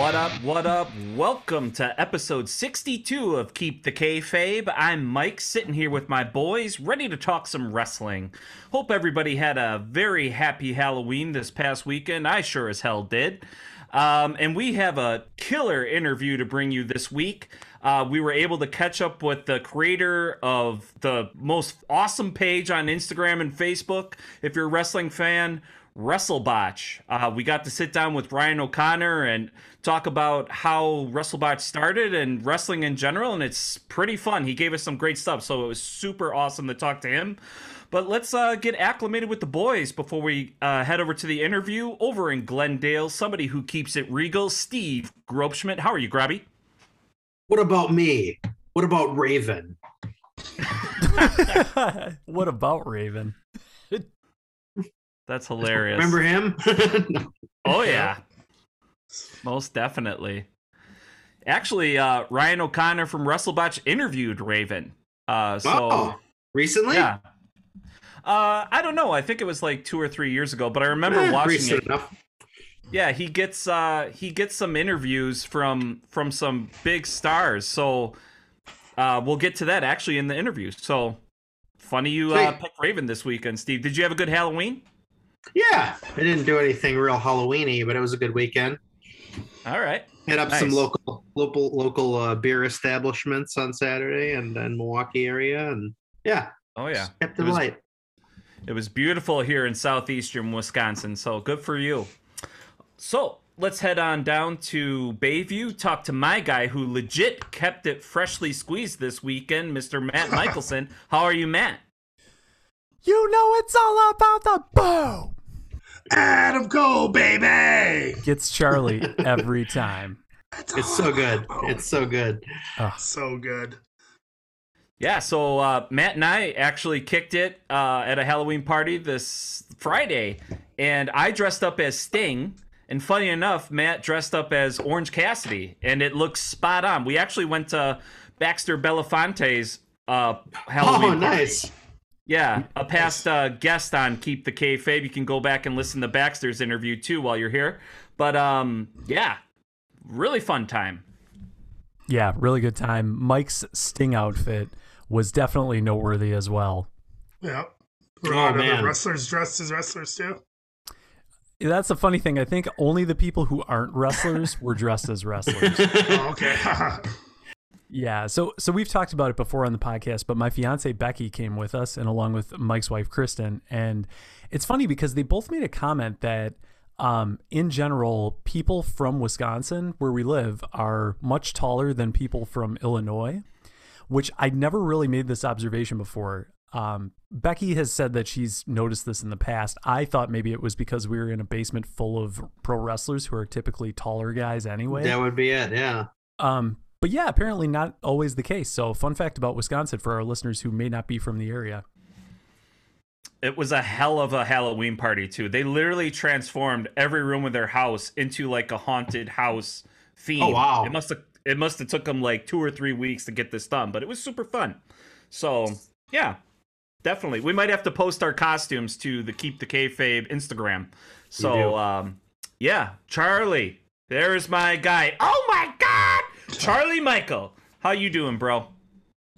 What up, what up? Welcome to episode 62 of Keep the Kayfabe. I'm Mike, sitting here with my boys, ready to talk some wrestling. Hope everybody had a very happy Halloween this past weekend. I sure as hell did. Um, and we have a killer interview to bring you this week. Uh, we were able to catch up with the creator of the most awesome page on Instagram and Facebook. If you're a wrestling fan, WrestleBotch. Uh, we got to sit down with Ryan O'Connor and talk about how WrestleBotch started and wrestling in general, and it's pretty fun. He gave us some great stuff, so it was super awesome to talk to him. But let's uh, get acclimated with the boys before we uh, head over to the interview over in Glendale. Somebody who keeps it regal, Steve Grobschmidt. How are you, Grabby? What about me? What about Raven? what about Raven? That's hilarious. Remember him? Oh yeah, most definitely. Actually, uh, Ryan O'Connor from WrestleBotch interviewed Raven. Uh, so oh, recently? yeah, uh, I don't know. I think it was like two or three years ago, but I remember Eh, watching it. enough. Yeah, he gets uh, he gets some interviews from from some big stars. So uh, we'll get to that actually in the interview. So funny you uh, picked Raven this weekend, Steve. Did you have a good Halloween? Yeah, I didn't do anything real Halloweeny, but it was a good weekend. All right. Hit up some local local local uh, beer establishments on Saturday and in Milwaukee area, and yeah, Oh yeah. kept It it was light. It was beautiful here in southeastern Wisconsin, so good for you. So let's head on down to Bayview, talk to my guy who legit kept it freshly squeezed this weekend, Mr. Matt Michelson. How are you, Matt? You know it's all about the boom. Adam Cole, baby. Gets Charlie every time. It's so good. It's so good. so good. Yeah, so uh, Matt and I actually kicked it uh, at a Halloween party this Friday, and I dressed up as Sting. And funny enough, Matt dressed up as Orange Cassidy, and it looks spot on. We actually went to Baxter Belafonte's uh, Halloween Oh, nice. Party. Yeah, a past uh, guest on Keep the Kayfabe. You can go back and listen to Baxter's interview too while you're here. But um, yeah, really fun time. Yeah, really good time. Mike's Sting outfit was definitely noteworthy as well. Yeah. Were Oh, a lot of man. the wrestlers dressed as wrestlers too? That's the funny thing. I think only the people who aren't wrestlers were dressed as wrestlers. Oh, okay. Yeah, so so we've talked about it before on the podcast, but my fiance Becky came with us, and along with Mike's wife Kristen, and it's funny because they both made a comment that, um, in general, people from Wisconsin, where we live, are much taller than people from Illinois, which I never really made this observation before. Um, Becky has said that she's noticed this in the past. I thought maybe it was because we were in a basement full of pro wrestlers who are typically taller guys anyway. That would be it. Yeah. Um, but yeah, apparently not always the case. So, fun fact about Wisconsin for our listeners who may not be from the area. It was a hell of a Halloween party too. They literally transformed every room of their house into like a haunted house theme. Oh, wow. It must have it must have took them like two or three weeks to get this done, but it was super fun. So yeah, definitely. We might have to post our costumes to the Keep the Kayfabe Instagram. So um, yeah, Charlie, there's my guy. Oh my God, Charlie Michael, how you doing, bro?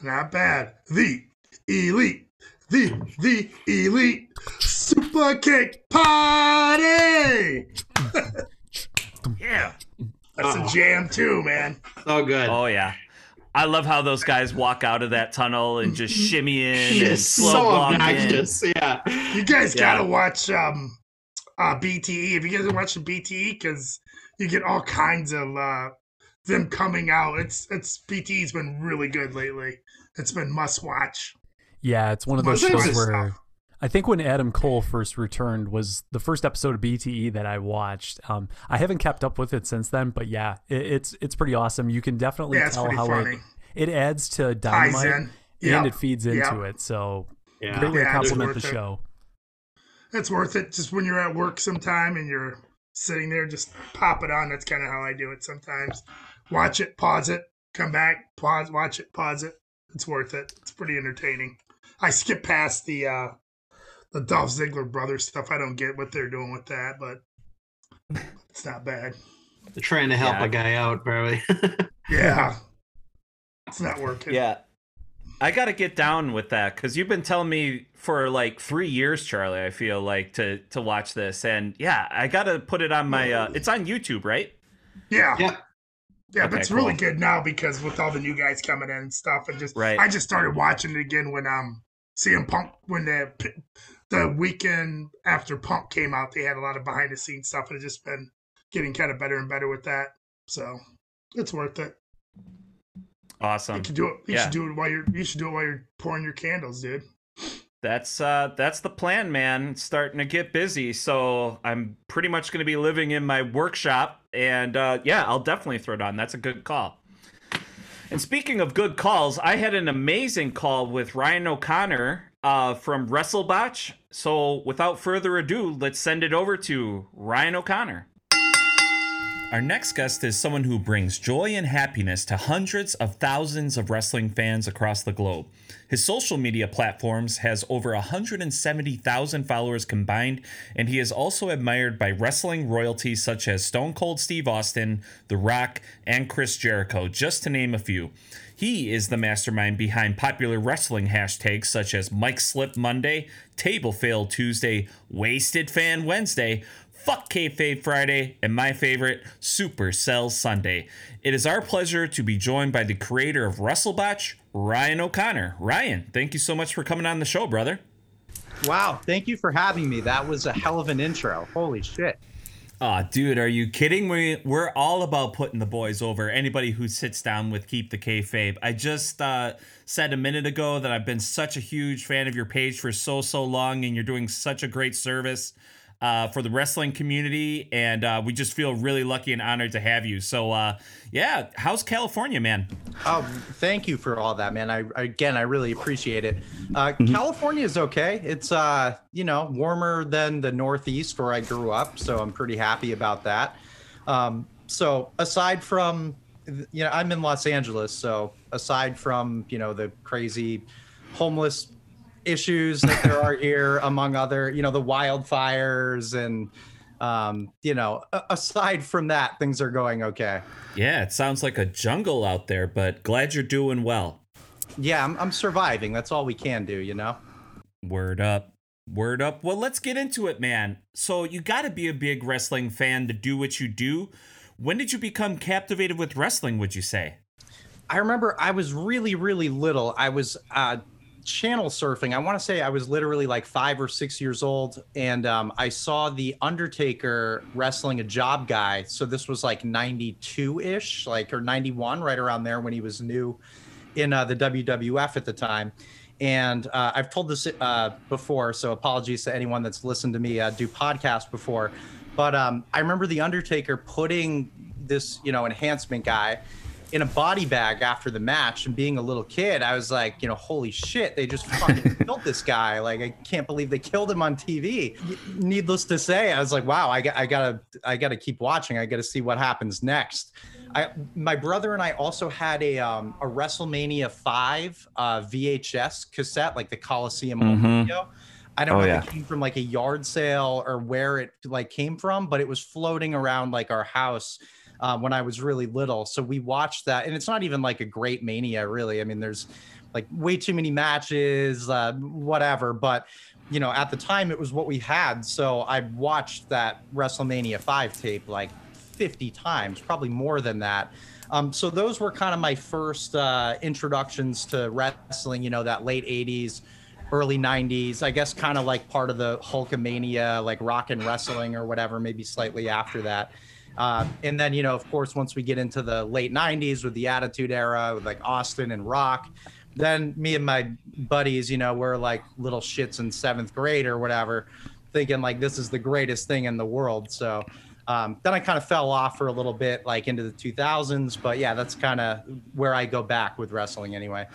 Not bad. The elite. The the elite super kick party. yeah. That's Oh. a jam too, man. So good. Oh yeah. I love how those guys walk out of that tunnel and just shimmy in and it's slow so walk in. obnoxious. Yeah. You guys Yeah. gotta watch um uh BTE if you guys are watching BTE because you get all kinds of uh them coming out. It's it's BTE's been really good lately. It's been must watch. Yeah, it's one of those shows where stuff. I think when Adam Cole first returned was the first episode of BTE that I watched. Um, I haven't kept up with it since then, but yeah, it, it's it's pretty awesome. You can definitely Yeah, tell how it, it adds to Ties Dynamite in. and it feeds into Yep. it. So Yeah. great way to Yeah, it's compliment the worth it. show. It's worth it. Just when you're at work sometime and you're sitting there, just pop it on. That's kind of how I do it sometimes. Watch it, pause it, come back, pause, watch it, pause it. It's worth it. It's pretty entertaining. I skip past the uh the Dolph Ziggler brothers stuff. I don't get what they're doing with that, but it's not bad. They're trying to help Yeah. a guy out, probably. Yeah. It's not working. Yeah. I got to get down with that because you've been telling me for like three years, Charlie. I feel like to to watch this, and yeah, I got to put it on my. Uh, it's on YouTube, right? Yeah. yeah. Yeah, Okay, but it's really good now because with all the new guys coming in and stuff, and just Right. I just started watching it again when um CM Punk when the the weekend after Punk came out, they had a lot of behind the scenes stuff, and it's just been getting kind of better and better with that. So it's worth it. Awesome. You can do it. You yeah. should do it while you're. You should do it while you're pouring your candles, dude. That's uh that's the plan, man. It's starting to get busy, so I'm pretty much going to be living in my workshop and uh yeah, I'll definitely throw it on. That's a good call. And speaking of good calls, I had an amazing call with Ryan O'Connor uh from WrestleBotch. So without further ado, let's send it over to Ryan O'Connor. Our next guest is someone who brings joy and happiness to hundreds of thousands of wrestling fans across the globe. His social media platforms has over 170,000 followers combined, and he is also admired by wrestling royalty such as Stone Cold Steve Austin, The Rock, and Chris Jericho, just to name a few. He is the mastermind behind popular wrestling hashtags such as Mic Slip Monday, Table Fail Tuesday, Wasted Fan Wednesday, Fuck Kayfabe Friday, and my favorite, Supersell Sunday. It is our pleasure to be joined by the creator of WrestleBotch, Ryan O'Connor. Ryan, thank you so much for coming on the show, brother. Wow, thank you for having me. That was a hell of an intro. Holy shit. Aw, dude, are you kidding? We we're all about putting the boys over. Anybody who sits down with Keep the Kayfabe. I just uh, said a minute ago that I've been such a huge fan of your page for so so long, and you're doing such a great service uh, for the wrestling community, and uh, we just feel really lucky and honored to have you. So, uh, yeah, how's California, man? Oh, thank you for all that, man. I again, I really appreciate it. Uh, California is okay. It's uh, you know, warmer than the Northeast where I grew up, so I'm pretty happy about that. Um, so aside from, you know, I'm in Los Angeles, so aside from you know the crazy homeless issues that there are here, among other, you know, the wildfires and. Um, you know, aside from that, things are going okay. Yeah, it sounds like a jungle out there, but glad you're doing well. Yeah, I'm, I'm surviving. That's all we can do, you know? Word up. Word up. Well, let's get into it, man. So, you got to be a big wrestling fan to do what you do. When did you become captivated with wrestling, would you say? I remember I was really, really little. I was uh, channel surfing. I want to say I was literally like five or six years old. And um, I saw The Undertaker wrestling a job guy. So this was like 92 ish, like, or 91, right around there when he was new in uh, the WWF at the time. And uh, I've told this uh, before, so apologies to anyone that's listened to me uh, do podcasts before. But um, I remember the Undertaker putting this, you know, enhancement guy in a body bag after the match. And being a little kid, I was like, you know, holy shit, they just fucking killed this guy. Like, I can't believe they killed him on TV. Needless to say, I was like, wow, I, got, I gotta, I gotta keep watching. I gotta see what happens next. I, my brother and I also had a um, a WrestleMania five uh, VHS cassette, like the Coliseum Mhm. video. I don't Oh, know yeah. if it came from like a yard sale or where it like came from, but it was floating around like our house uh, when I was really little. So we watched that, and it's not even like a great mania, really. I mean, there's like way too many matches, uh, whatever. But you know, at the time, it was what we had. So I watched that WrestleMania five tape like 50 times, probably more than that. Um, so those were kind of my first uh, introductions to wrestling. You know, that late 80s, early 90s. I guess kind of like part of the Hulkamania, like rock and wrestling or whatever. Maybe slightly after that. Uh, and then, you know, of course, once we get into the late 90s with the Attitude Era, with like Austin and Rock, then me and my buddies, you know, we're like little shits in seventh grade or whatever, thinking like this is the greatest thing in the world. So um, then I kind of fell off for a little bit, like into the 2000s. But yeah, that's kind of where I go back with wrestling anyway.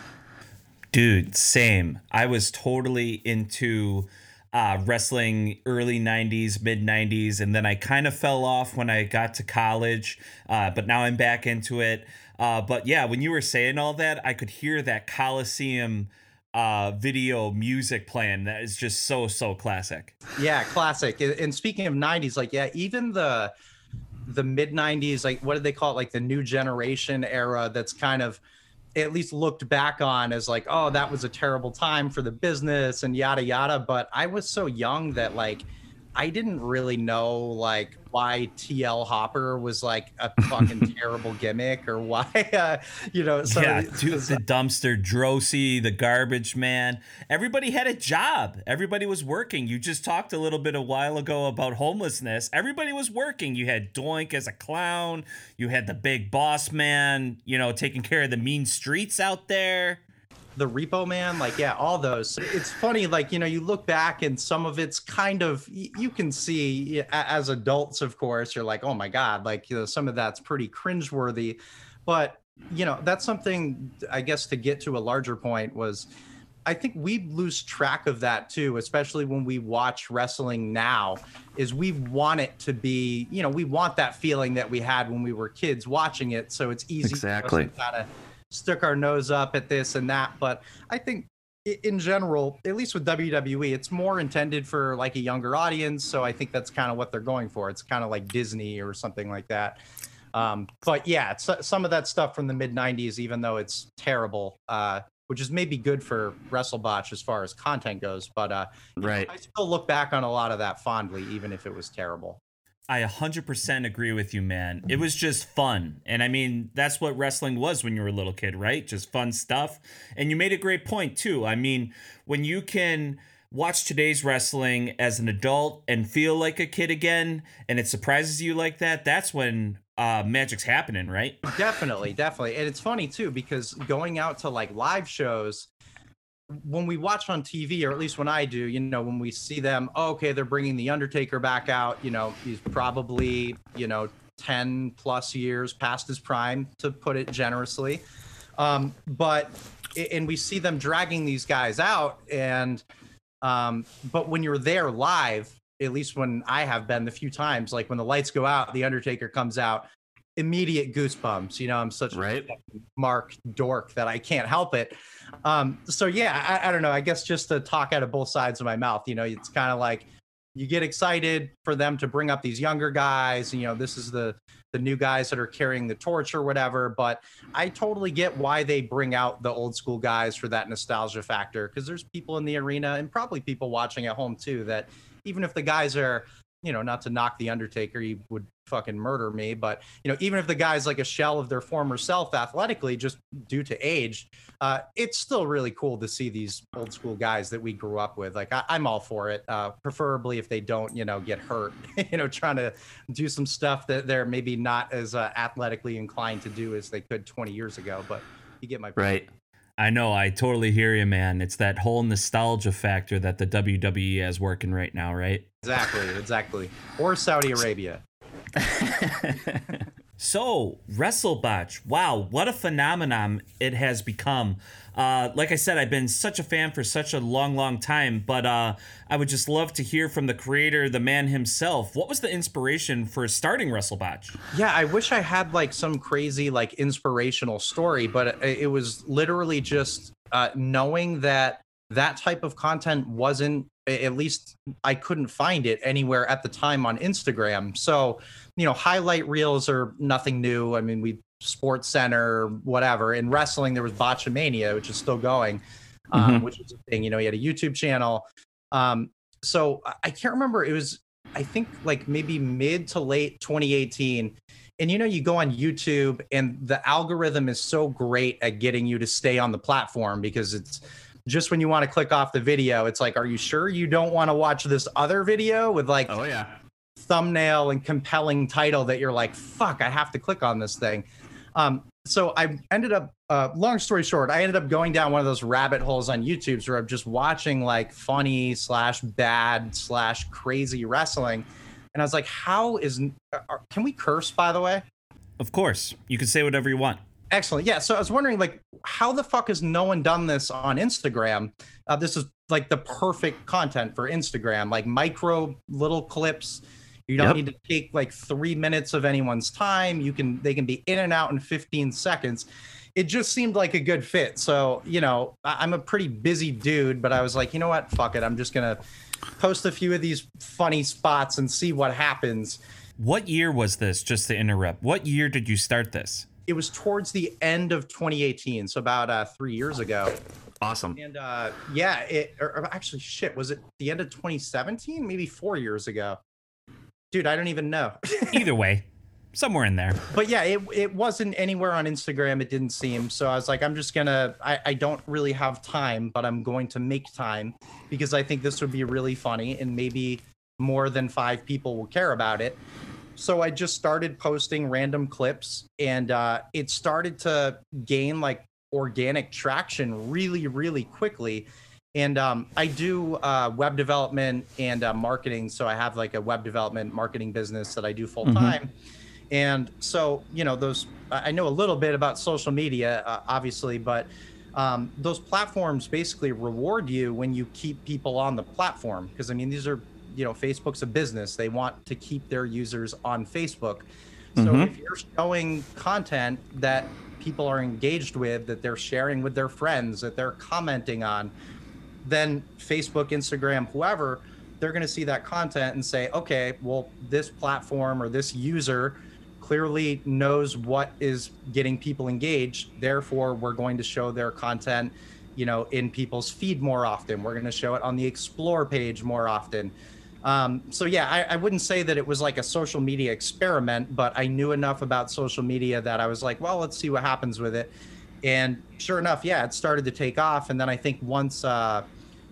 Dude, same. I was totally into uh, wrestling early 90s, mid 90s, and then I kind of fell off when I got to college, uh, but now I'm back into it. Uh, but yeah, when you were saying all that, I could hear that Coliseum uh, video music playing that is just so, so classic. Yeah, classic. And- speaking of 90s, like, yeah, even the the mid 90s, like, what did they call it? Like the new generation era that's kind of at least looked back on as like, oh, that was a terrible time for the business and yada yada. But I was so young that like I didn't really know like why TL Hopper was like a fucking terrible gimmick or why uh, you know some yeah, dude, the dumpster, Droese, the garbage man. Everybody had a job. Everybody was working. You just talked a little bit a while ago about homelessness. Everybody was working. You had Doink as a clown. You had the big boss man, you know, taking care of the mean streets out there. The repo man like yeah all those it's funny like you know you look back and some of it's kind of you can see as adults of course you're like oh my god like you know some of that's pretty cringeworthy but you know that's something i guess to get to a larger point was I think we lose track of that too, especially when we watch wrestling now. Is we want it to be, you know, we want that feeling that we had when we were kids watching it. So it's easy Exactly. to kind of stick our nose up at this and that. But I think in general, at least with WWE, it's more intended for like a younger audience. So I think that's kind of what they're going for. It's kind of like Disney or something like that. Um, but yeah, it's, some of that stuff from the mid 90s, even though it's terrible, uh, which is maybe good for WrestleBotch as far as content goes. But uh, Right. I still look back on a lot of that fondly, even if it was terrible. I 100% agree with you, man. It was just fun. And I mean, that's what wrestling was when you were a little kid, right? Just fun stuff. And you made a great point, too. I mean, when you can watch today's wrestling as an adult and feel like a kid again, and it surprises you like that, that's when uh, magic's happening, right? definitely definitely and it's funny too because going out to like live shows when we watch on tv or at least when i do you know when we see them oh, okay they're bringing the undertaker back out you know he's probably you know 10 plus years past his prime to put it generously. Um but and we see them dragging these guys out and um but when you're there live at least when i have been the few times like when the lights go out the undertaker comes out immediate goosebumps you know i'm such Right. a mark dork that i can't help it um so yeah I, I don't know i guess just to talk out of both sides of my mouth you know it's kind of like you get excited for them to bring up these younger guys you know this is the the new guys that are carrying the torch or whatever but i totally get why they bring out the old school guys for that nostalgia factor because there's people in the arena and probably people watching at home too that even if the guys are you know not to knock the undertaker he would fucking murder me but you know even if the guy's like a shell of their former self athletically just due to age uh, it's still really cool to see these old school guys that we grew up with like I, i'm all for it uh, preferably if they don't you know get hurt you know trying to do some stuff that they're maybe not as uh, athletically inclined to do as they could 20 years ago but you get my point. Right. I know, I totally hear you, man. It's that whole nostalgia factor that the WWE has working right now, right? exactly exactly or saudi arabia So, WrestleBotch, wow, what a phenomenon it has become. Uh, like I said, I've been such a fan for such a long, long time, but uh, I would just love to hear from the creator, the man himself. What was the inspiration for starting WrestleBotch? Yeah, I wish I had like some crazy like inspirational story, but it, was literally just uh, knowing that that type of content wasn't at least I couldn't find it anywhere at the time on Instagram. So, you know, highlight reels are nothing new. I mean, we Sports Center, whatever. In wrestling, there was Botchamania, which is still going, um, which was a thing. You know, he had a YouTube channel. Um, so I can't remember. It was I think like maybe mid to late 2018. And you know, you go on YouTube and the algorithm is so great at getting you to stay on the platform because it's just when you want to click off the video, it's like, are you sure you don't want to watch this other video with like Oh yeah. thumbnail and compelling title that you're like, fuck, I have to click on this thing. Um, so I ended up, uh, long story short, I ended up going down one of those rabbit holes on YouTube where I'm just watching like funny slash bad slash crazy wrestling. And I was like, how is, are, can we curse, by the way? Of course, you can say whatever you want. Excellent. Yeah. So I was wondering, like, how the fuck has no one done this on Instagram? Uh, this is like the perfect content for Instagram, like micro little clips. You don't Yep. need to take like three minutes of anyone's time. You can they can be in and out in 15 seconds. It just seemed like a good fit. So you know, I- I'm a pretty busy dude, but I was like, you know what? Fuck it. I'm just gonna post a few of these funny spots and see what happens. What year was this? Just to interrupt. What year did you start this? It was towards the end of 2018, so about uh, three years ago. Awesome. And uh, yeah, it or, or actually shit, was it the end of 2017? Maybe four years ago. Dude, I don't even know. Either way, somewhere in there. but yeah, it it wasn't anywhere on Instagram. It didn't seem. So I was like, I'm just gonna. I I don't really have time, but I'm going to make time because I think this would be really funny and maybe more than five people will care about it. So I just started posting random clips, and uh, it started to gain like organic traction really, really quickly. And um, I do uh, web development and uh, marketing. So I have like a web development marketing business that I do full time. And so, you know, those, I I know a little bit about social media, uh, obviously, but um, those platforms basically reward you when you keep people on the platform. Because I mean, these are, you know, Facebook's a business. They want to keep their users on Facebook. So mm-hmm. if you're showing content that people are engaged with, that they're sharing with their friends, that they're commenting on, then Facebook, Instagram, whoever, they're going to see that content and say, okay, well, this platform or this user clearly knows what is getting people engaged. Therefore, we're going to show their content, you know, in people's feed more often. We're going to show it on the explore page more often. Um, so yeah, I, I wouldn't say that it was like a social media experiment, but I knew enough about social media that I was like, well, let's see what happens with it. And sure enough, yeah, it started to take off. And then I think once uh,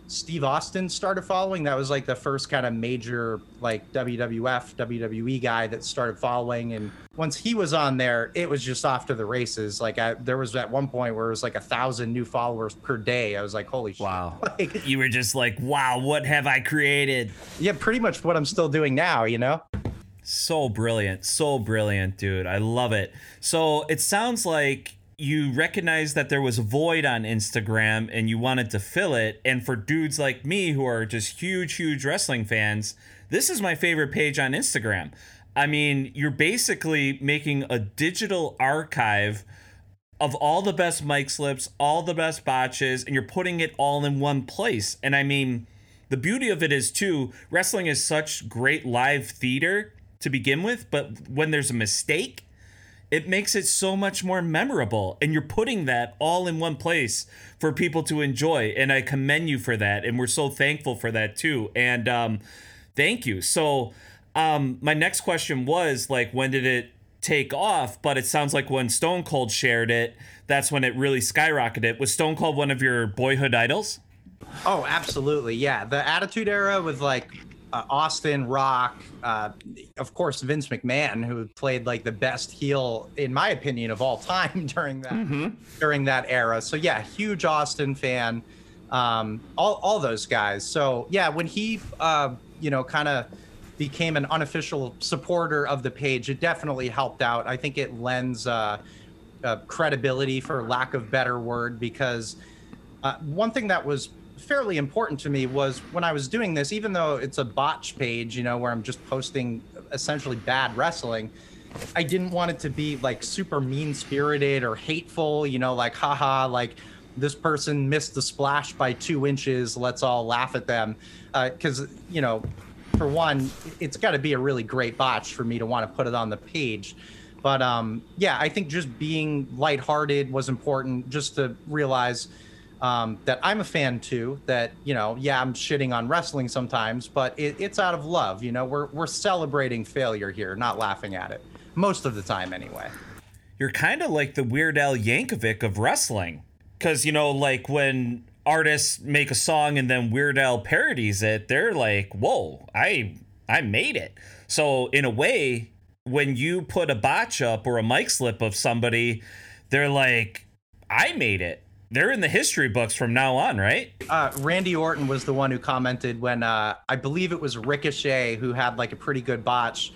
Steve Austin started following, that was like the first kind of major like WWF, WWE guy that started following. And once he was on there, it was just off to the races. Like I, there was at one point where it was like a thousand new followers per day. I was like, holy Wow. shit. Like, You were just like, wow, what have I created? yeah, pretty much what I'm still doing now, you know? So brilliant. So brilliant, dude. I love it. So it sounds like you recognized that there was a void on Instagram and you wanted to fill it. And for dudes like me who are just huge, huge wrestling fans, this is my favorite page on Instagram. I mean, you're basically making a digital archive of all the best mic slips, all the best botches, and you're putting it all in one place. And I mean, the beauty of it is too, wrestling is such great live theater to begin with, but when there's a mistake, it makes it so much more memorable. And you're putting that all in one place for people to enjoy. And I commend you for that. And we're so thankful for that too. And um, thank you. So um, my next question was like, when did it take off? But it sounds like when Stone Cold shared it, that's when it really skyrocketed. Was Stone Cold one of your boyhood idols? Oh, absolutely. Yeah. The Attitude Era with like uh, Austin, Rock, uh, of course, Vince McMahon, who played like the best heel, in my opinion, of all time during that during that era. So yeah, huge Austin fan. Um, all all those guys. So yeah, when he uh, you know kind of became an unofficial supporter of the page, it definitely helped out. I think it lends uh, uh, credibility, for lack of better word, because uh, one thing that was fairly important to me was when I was doing this, even though it's a botch page, you know, where I'm just posting essentially bad wrestling, I didn't want it to be like super mean spirited or hateful, you know, like, haha, like this person missed the splash by two inches. Let's all laugh at them. Because, you know, for one, it's got to be a really great botch for me to want to put it on the page. But um, yeah, I think just being lighthearted was important just to realize um, that I'm a fan too. That you know, yeah, I'm shitting on wrestling sometimes, but it, it's out of love. You know, we're we're celebrating failure here, not laughing at it. Most of the time, anyway. You're kind of like the Weird Al Yankovic of wrestling. Because, you know, like when artists make a song and then Weird Al parodies it, they're like, whoa, I, I made it. So, in a way, when you put a botch up or a mic slip of somebody, they're like, I made it. They're in the history books from now on, right? Uh, Randy Orton was the one who commented when uh, I believe it was Ricochet who had like a pretty good botch,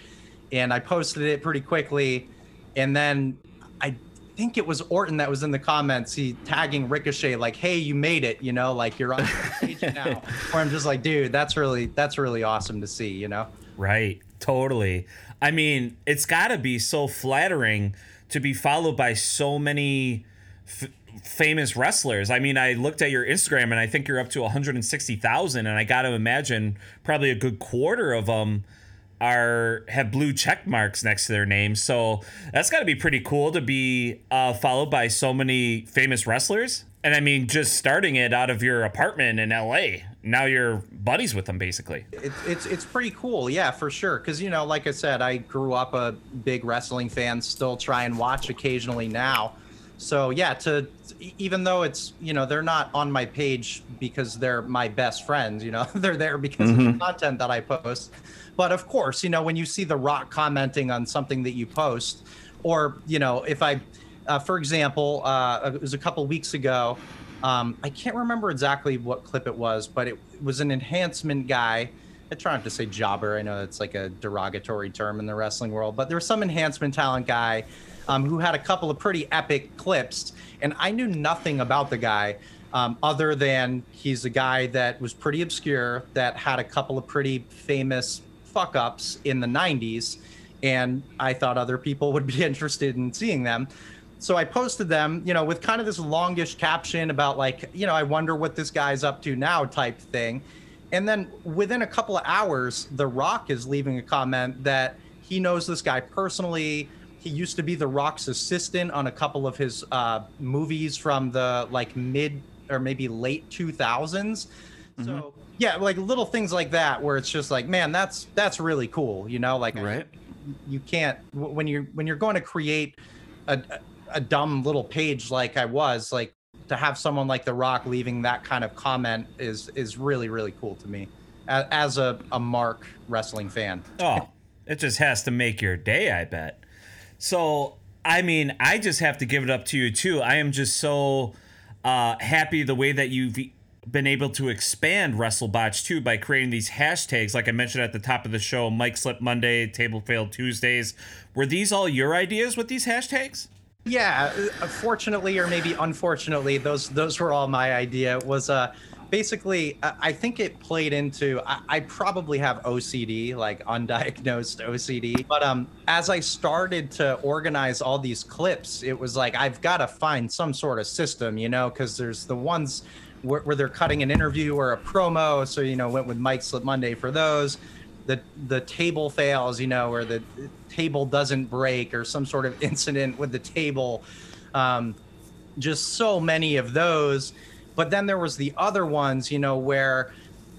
and I posted it pretty quickly, and then I think it was Orton that was in the comments. He tagging Ricochet like, "Hey, you made it," you know, like you're on page now. Where I'm just like, dude, that's really that's really awesome to see, you know. Right. Totally. I mean, it's got to be so flattering to be followed by so many f- famous wrestlers. I mean, I looked at your Instagram and I think you're up to 160,000 and I got to imagine probably a good quarter of them are have blue check marks next to their names. So that's got to be pretty cool to be uh, followed by so many famous wrestlers. And I mean, just starting it out of your apartment in LA. Now you're buddies with them, basically. It, it's it's pretty cool, yeah, for sure. Because you know, like I said, I grew up a big wrestling fan. Still try and watch occasionally now. So yeah, to even though it's you know they're not on my page because they're my best friends. You know, they're there because of the content that I post. But of course, you know, when you see The Rock commenting on something that you post, or you know, if I, uh, for example, uh, it was a couple weeks ago. Um, I can't remember exactly what clip it was, but it was an enhancement guy. I try not to say jobber. I know it's like a derogatory term in the wrestling world, but there was some enhancement talent guy um, who had a couple of pretty epic clips, and I knew nothing about the guy. Um, other than he's a guy that was pretty obscure, that had a couple of pretty famous fuck ups in the 90s, and I thought other people would be interested in seeing them. So I posted them, you know, with kind of this longish caption about like, you know, I wonder what this guy's up to now type thing. And then within a couple of hours, The Rock is leaving a comment that he knows this guy personally. He used to be The Rock's assistant on a couple of his uh, movies from the like mid or maybe late 2000s. So yeah, like little things like that where it's just like, man, that's that's really cool, you know, like Right. you can't when you're when you're going to create a, a dumb little page like I was like to have someone like The Rock leaving that kind of comment is is really really cool to me as, as a, a Mark wrestling fan. Oh, it just has to make your day, I bet. So, I mean, I just have to give it up to you too. I am just so uh, happy the way that you've been able to expand WrestleBotch too by creating these hashtags, like I mentioned at the top of the show, Mic Slip Monday, Table Failed Tuesdays. Were these all your ideas with these hashtags? Yeah, uh, fortunately or maybe unfortunately, those those were all my idea. It was uh basically uh, I think it played into I, I probably have OCD, like undiagnosed OCD. But um as I started to organize all these clips, it was like I've got to find some sort of system, you know, because there's the ones where, where they're cutting an interview or a promo. So you know, went with Mic Slip Monday for those the the table fails, you know, or the table doesn't break, or some sort of incident with the table. Um, just so many of those. But then there was the other ones, you know, where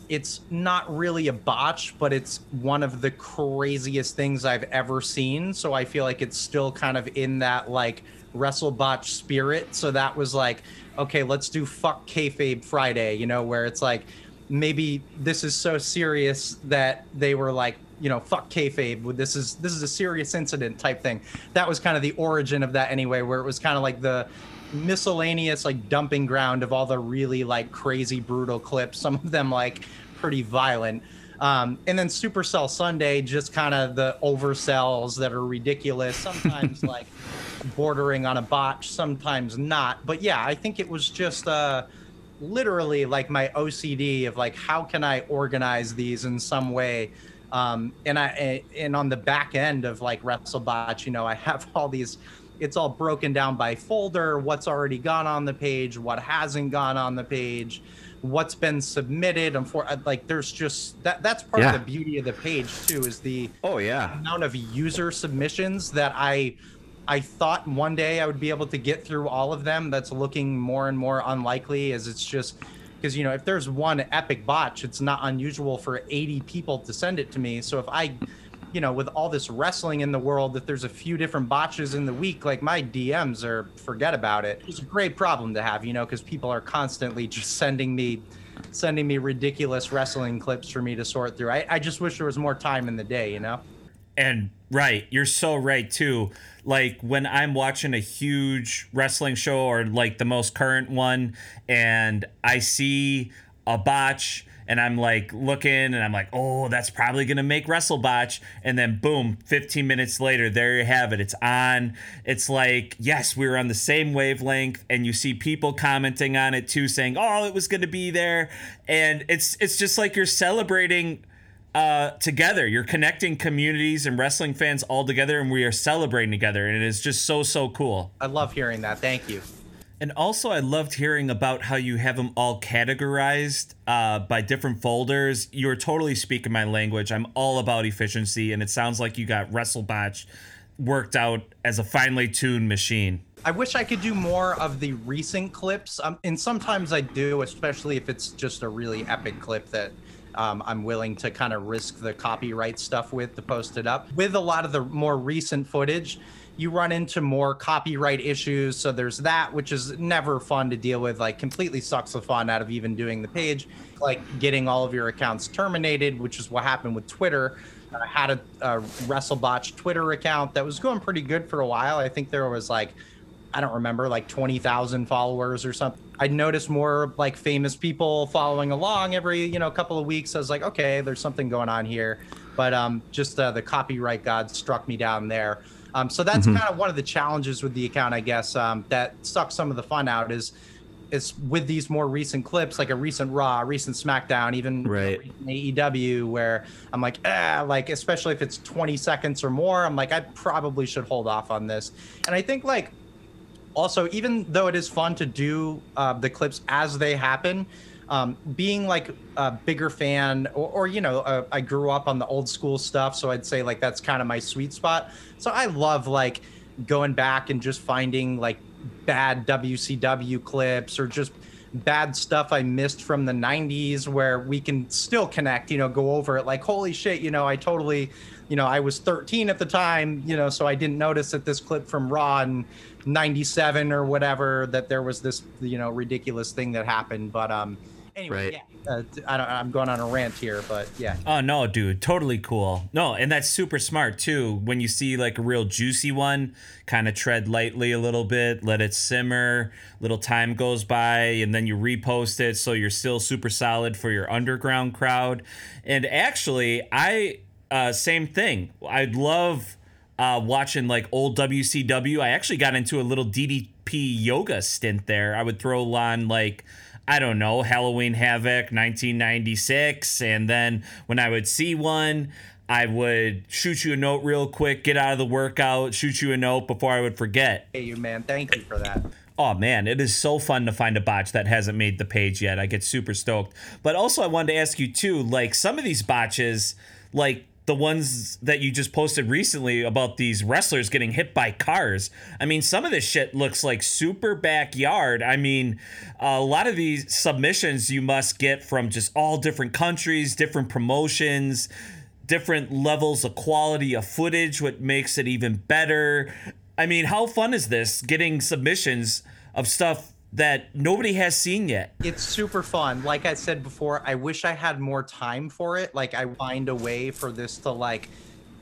it's not really a botch, but it's one of the craziest things I've ever seen. So I feel like it's still kind of in that like wrestle botch spirit. So that was like, okay, let's do fuck kayfabe Friday, you know, where it's like maybe this is so serious that they were like, you know, fuck kayfabe. This is this is a serious incident type thing. That was kind of the origin of that anyway, where it was kind of like the miscellaneous like dumping ground of all the really like crazy brutal clips. Some of them like pretty violent. Um, and then Supersell Sunday, just kind of the oversells that are ridiculous. Sometimes like bordering on a botch, sometimes not. But yeah, I think it was just uh, literally like my OCD of like how can I organize these in some way. Um, and I and on the back end of like WrestleBotch, you know, I have all these. It's all broken down by folder. What's already gone on the page, what hasn't gone on the page, what's been submitted. And for uh, like, there's just that. That's part Yeah. of the beauty of the page too. Is the Oh yeah. amount of user submissions that I I thought one day I would be able to get through all of them. That's looking more and more unlikely as it's just because you know if there's one epic botch, it's not unusual for 80 people to send it to me. So if I you know with all this wrestling in the world that there's a few different botches in the week like my DMs are forget about it. It's a great problem to have, you know, because people are constantly just sending me sending me ridiculous wrestling clips for me to sort through. I, I just wish there was more time in the day, you know? And Right. You're so right too. Like when I'm watching a huge wrestling show or like the most current one and I see a botch and I'm like looking and I'm like, oh, that's probably gonna make WrestleBotch. And then boom, 15 minutes later, there you have it. It's on. It's like, yes, we were on the same wavelength, and you see people commenting on it too, saying, oh, it was gonna be there. And it's it's just like you're celebrating uh, together. You're connecting communities and wrestling fans all together, and we are celebrating together, and it is just so so cool. I love hearing that. Thank you. And also, I loved hearing about how you have them all categorized uh, by different folders. You're totally speaking my language. I'm all about efficiency, and it sounds like you got WrestleBotch worked out as a finely tuned machine. I wish I could do more of the recent clips, um, and sometimes I do, especially if it's just a really epic clip that um, I'm willing to kind of risk the copyright stuff with to post it up. With a lot of the more recent footage, you run into more copyright issues. So there's that, which is never fun to deal with, like completely sucks the fun out of even doing the page, like getting all of your accounts terminated, which is what happened with Twitter. I had a, a WrestleBotch Twitter account that was going pretty good for a while. I think there was like, I don't remember, like 20,000 followers or something. I noticed more like famous people following along every, you know, couple of weeks. I was like, okay, there's something going on here. But um, just uh, the copyright god struck me down there. Um, so that's mm-hmm. kind of one of the challenges with the account, I guess, um, that sucks some of the fun out is is with these more recent clips, like a recent Raw, recent SmackDown, even right. AEW, where I'm like, ah, like especially if it's 20 seconds or more, I'm like, I probably should hold off on this. And I think like also, even though it is fun to do uh, the clips as they happen, um, being like a bigger fan, or, or you know, uh, I grew up on the old school stuff, so I'd say like that's kind of my sweet spot. So I love like going back and just finding like bad WCW clips or just bad stuff I missed from the 90s where we can still connect, you know, go over it like, holy shit, you know, I totally, you know, I was 13 at the time, you know, so I didn't notice that this clip from Raw in 97 or whatever, that there was this, you know, ridiculous thing that happened. But, um, anyway, right. yeah. Uh, I don't, I'm going on a rant here, but yeah. Oh no, dude, totally cool. No, and that's super smart too. When you see like a real juicy one, kind of tread lightly a little bit, let it simmer. Little time goes by, and then you repost it, so you're still super solid for your underground crowd. And actually, I uh, same thing. I'd love. Uh, watching like old WCW, I actually got into a little DDP yoga stint there. I would throw on like I don't know, Halloween Havoc 1996. And then when I would see one, I would shoot you a note real quick, get out of the workout, shoot you a note before I would forget. Hey, you man, thank you for that. Oh man, it is so fun to find a botch that hasn't made the page yet. I get super stoked. But also, I wanted to ask you too like, some of these botches, like the ones that you just posted recently about these wrestlers getting hit by cars. I mean, some of this shit looks like super backyard. I mean, a lot of these submissions you must get from just all different countries, different promotions, different levels of quality of footage, what makes it even better. I mean, how fun is this getting submissions of stuff that nobody has seen yet. It's super fun. Like I said before, I wish I had more time for it. Like I find a way for this to like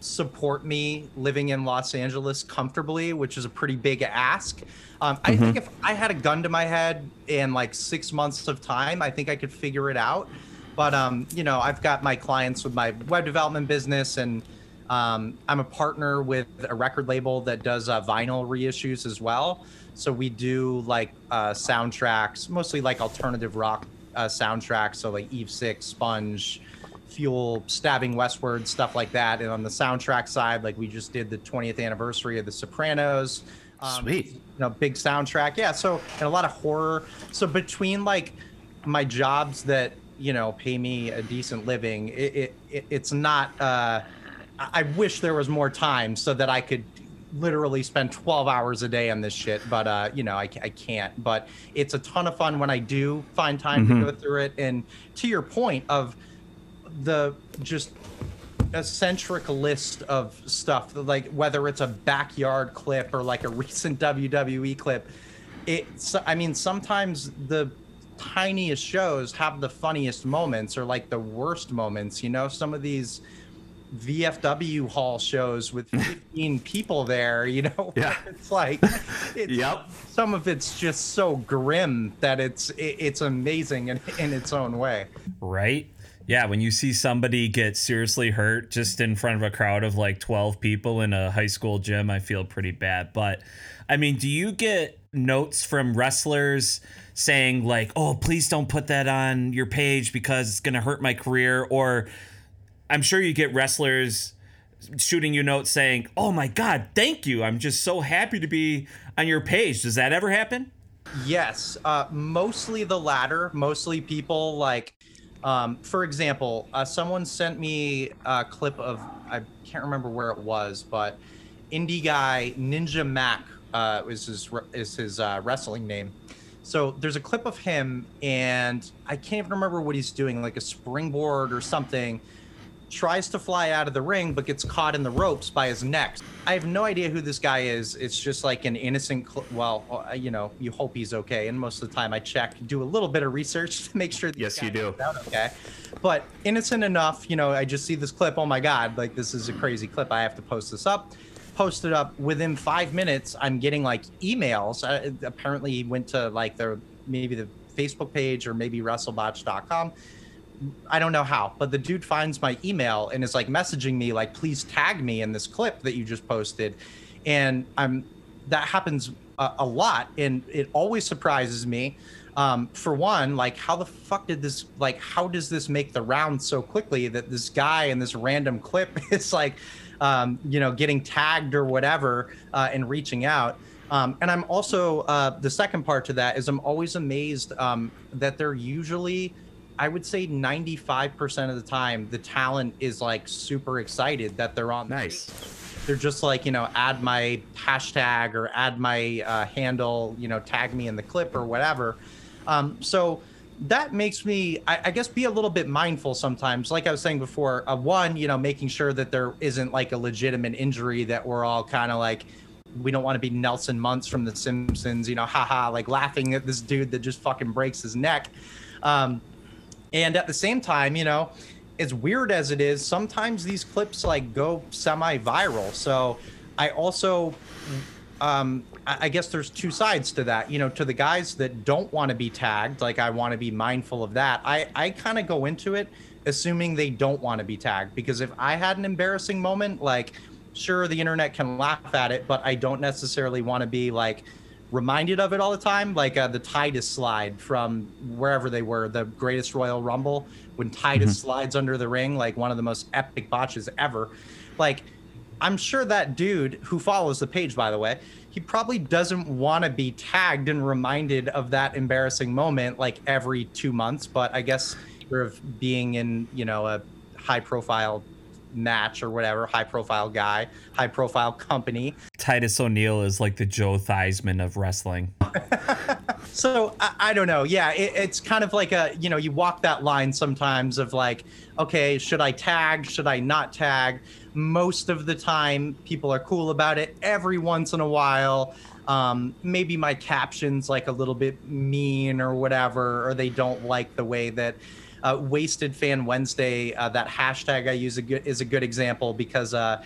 support me living in Los Angeles comfortably, which is a pretty big ask. Um, mm-hmm. I think if I had a gun to my head in like six months of time, I think I could figure it out. But um, you know, I've got my clients with my web development business, and um, I'm a partner with a record label that does uh, vinyl reissues as well. So we do like uh, soundtracks, mostly like alternative rock uh, soundtracks. So like Eve Six, Sponge, Fuel, Stabbing Westward, stuff like that. And on the soundtrack side, like we just did the 20th anniversary of The Sopranos. Um, Sweet. You know, big soundtrack. Yeah. So and a lot of horror. So between like my jobs that you know pay me a decent living, it, it, it it's not. Uh, I wish there was more time so that I could literally spend 12 hours a day on this shit, but uh, you know, I, I can't. But it's a ton of fun when I do find time mm-hmm. to go through it. And to your point of the just eccentric list of stuff, like whether it's a backyard clip or like a recent WWE clip, it's, I mean, sometimes the tiniest shows have the funniest moments or like the worst moments, you know, some of these VFW hall shows with 15 people there, you know, Yeah. it's like, it's, Yep. some of it's just so grim that it's it, it's amazing in, in its own way. Right? Yeah, when you see somebody get seriously hurt just in front of a crowd of like 12 people in a high school gym, I feel pretty bad. But I mean, do you get notes from wrestlers saying, like, oh, please don't put that on your page because it's going to hurt my career? Or I'm sure you get wrestlers shooting you notes saying, oh my God, thank you. I'm just so happy to be on your page. Does that ever happen? Yes, uh, mostly the latter. Mostly people like, um, for example, uh, someone sent me a clip of I can't remember where it was, but indie guy Ninja Mack uh, is his is his uh, wrestling name. So there's a clip of him, and I can't even remember what he's doing, like a springboard or something. Tries to fly out of the ring, but gets caught in the ropes by his neck. I have no idea who this guy is. It's just like an innocent. Cl- well, uh, you know, you hope he's okay. And most of the time, I check, do a little bit of research to make sure. Yes, you do. okay, but innocent enough. You know, I just see this clip. Oh my god! Like this is a crazy clip. I have to post this up. Post it up within five minutes. I'm getting like emails. Uh, apparently, he went to like the maybe the Facebook page or maybe WrestleBotch.com. I don't know how, but the dude finds my email and is like messaging me like, please tag me in this clip that you just posted, and I'm that happens a, a lot, and it always surprises me. Um, for one, like how the fuck did this like how does this make the round so quickly that this guy in this random clip is like, um, you know, getting tagged or whatever uh, and reaching out. Um, and I'm also uh, the second part to that is I'm always amazed um, that they're usually I would say 95% of the time, the talent is like super excited that they're on. Nice. page. They're just like, you know, add my hashtag or add my uh, handle, you know, tag me in the clip or whatever. Um, so that makes me, I, I guess, be a little bit mindful sometimes. Like I was saying before, uh, one, you know, making sure that there isn't like a legitimate injury that we're all kind of like, we don't want to be Nelson Muntz from The Simpsons, you know, haha, like laughing at this dude that just fucking breaks his neck. Um, and at the same time, you know, as weird as it is, sometimes these clips like go semi-viral. So I also, um, I I guess there's two sides to that. You know, to the guys that don't want to be tagged, like I want to be mindful of that. I I kind of go into it assuming they don't want to be tagged because if I had an embarrassing moment, like sure the internet can laugh at it, but I don't necessarily want to be like reminded of it all the time, like uh, the Titus slide from wherever they were, the Greatest Royal Rumble, when Titus slides under the ring, like one of the most epic botches ever. Like, I'm sure that dude who follows the page, by the way, he probably doesn't want to be tagged and reminded of that embarrassing moment like every two months. But I guess sort of being in, you know, a high profile match or whatever, high profile guy, high profile company. Titus O'Neil is like the Joe Theismann of wrestling. So I, I don't know. Yeah, it, it's kind of like a you know you walk that line sometimes of like, okay, should I tag? Should I not tag? Most of the time, people are cool about it. Every once in a while, um, maybe my captions like a little bit mean or whatever, or they don't like the way that. Uh, Wasted Fan Wednesday, uh, that hashtag I use a good, is a good example because, uh,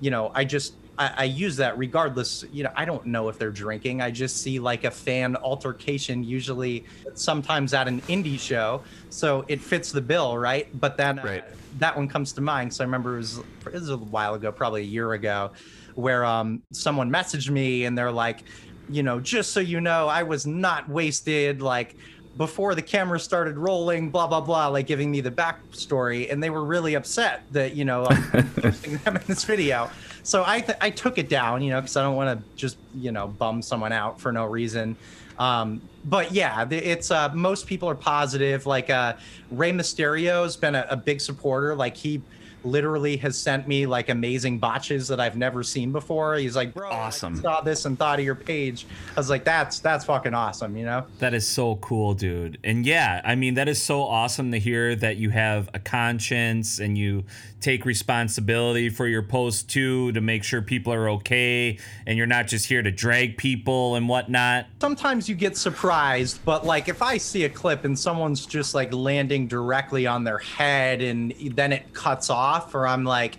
you know, I just I, I use that regardless. You know, I don't know if they're drinking. I just see like a fan altercation, usually sometimes at an indie show, so it fits the bill, right? But then uh, that one comes to mind. So I remember it was, it was a while ago, probably a year ago, where um someone messaged me and they're like, you know, just so you know, I was not wasted. Like before the camera started rolling, blah blah blah, like giving me the backstory, and they were really upset that you know I'm posting them in this video. So I th- I took it down, you know, because I don't want to just you know bum someone out for no reason. Um, but yeah, it's uh, most people are positive. Like uh, Rey Mysterio's been a, a big supporter. Like he literally has sent me like amazing botches that I've never seen before. He's like, bro, Awesome. I saw this and thought of your page. I was like, that's that's fucking awesome, you know. That is so cool, dude. And yeah, I mean, that is so awesome to hear that you have a conscience and you take responsibility for your post too to make sure people are okay and you're not just here to drag people and whatnot? sometimes you get surprised, but like if I see a clip and someone's just like landing directly on their head and then it cuts off, or I'm like,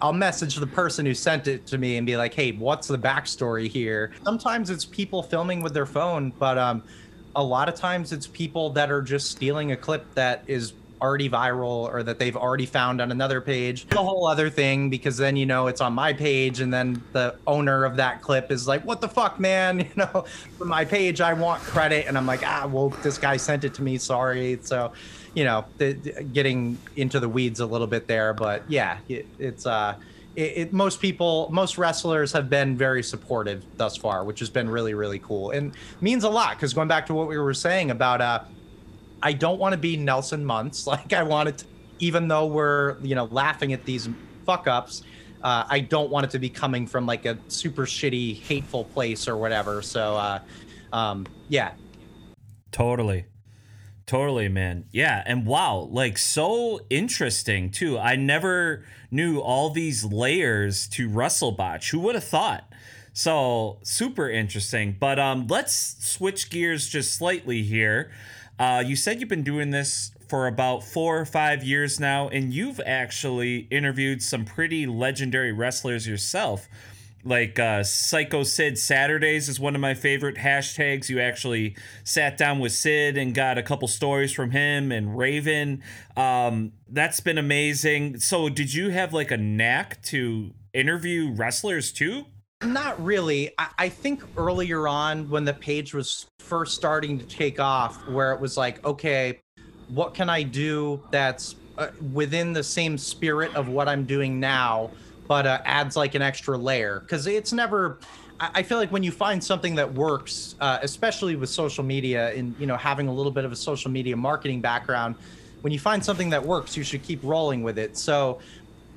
I'll message the person who sent it to me and be like, hey, what's the backstory here? Sometimes it's people filming with their phone, but um, a lot of times it's people that are just stealing a clip that is already viral or that they've already found on another page. A whole other thing because then you know it's on my page and then the owner of that clip is like, "What the fuck, man? You know, for my page I want credit." And I'm like, "Ah, well, this guy sent it to me. Sorry." So, you know, the, the- getting into the weeds a little bit there, but yeah, it, it's uh it, it, most people, most wrestlers have been very supportive thus far, which has been really, really cool and means a lot. Because going back to what we were saying about, uh, I don't want to be Nelson Muntz. Like I wanted, to, even though we're you know laughing at these fuck ups, uh, I don't want it to be coming from like a super shitty, hateful place or whatever. So, uh, um, yeah, Totally. Totally, man. Yeah. And wow, like so interesting too. I never knew all these layers to WrestleBotch. Who would have thought? So super interesting. But um let's switch gears just slightly here. Uh you said you've been doing this for about four or five years now, and you've actually interviewed some pretty legendary wrestlers yourself like uh, Psycho Sid Saturdays is one of my favorite hashtags. You actually sat down with Sid and got a couple stories from him and Raven. Um, that's been amazing. So, did you have like a knack to interview wrestlers too? Not really. I, I think earlier on when the page was first starting to take off, where it was like, okay, what can I do that's uh, within the same spirit of what I'm doing now, but uh, adds like an extra layer? Because it's never. I feel like when you find something that works, uh, especially with social media and you know having a little bit of a social media marketing background, when you find something that works, you should keep rolling with it. So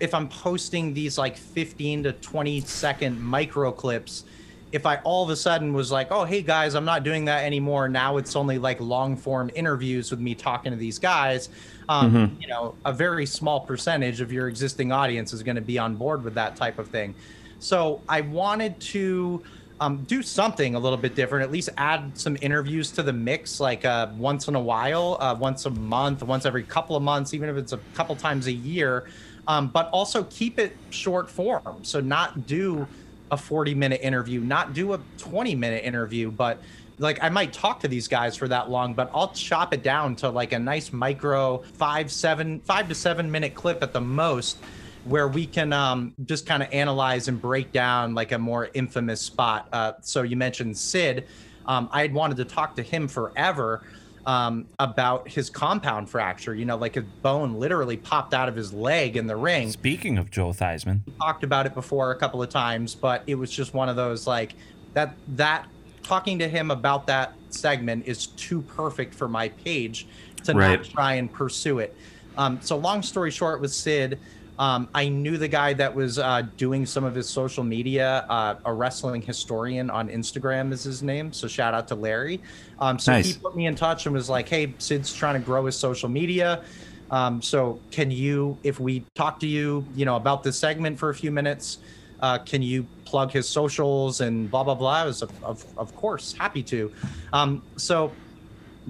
if I'm posting these like 15 to 20 second micro clips, if I all of a sudden was like, oh, hey guys, I'm not doing that anymore. Now it's only like long form interviews with me talking to these guys. Um, You know, a very small percentage of your existing audience is going to be on board with that type of thing. So I wanted to um, do something a little bit different, at least add some interviews to the mix, like uh, once in a while, uh, once a month, once every couple of months, even if it's a couple times a year. Um, but also keep it short form. So not do a 40 minute interview, not do a 20 minute interview, but like I might talk to these guys for that long, but I'll chop it down to like a nice micro five, seven, five to seven minute clip at the most where we can um, just kind of analyze and break down like a more infamous spot. Uh, so you mentioned Sid. Um, I had wanted to talk to him forever um, about his compound fracture. You know, like his bone literally popped out of his leg in the ring Speaking of Joe Theismann, talked about it before a couple of times, but it was just one of those like that that talking to him about that segment is too perfect for my page to Right. not try and pursue it. Um, so long story short with Sid, um, I knew the guy that was uh, doing some of his social media. Uh, a wrestling historian on Instagram is his name. So shout out to Larry. Um, so Nice. he put me in touch and was like, "Hey, Sid's trying to grow his social media. Um, so can you, if we talk to you, you know, about this segment for a few minutes, uh, can you plug his socials and blah blah blah? I was of, of, of course happy to. Um, so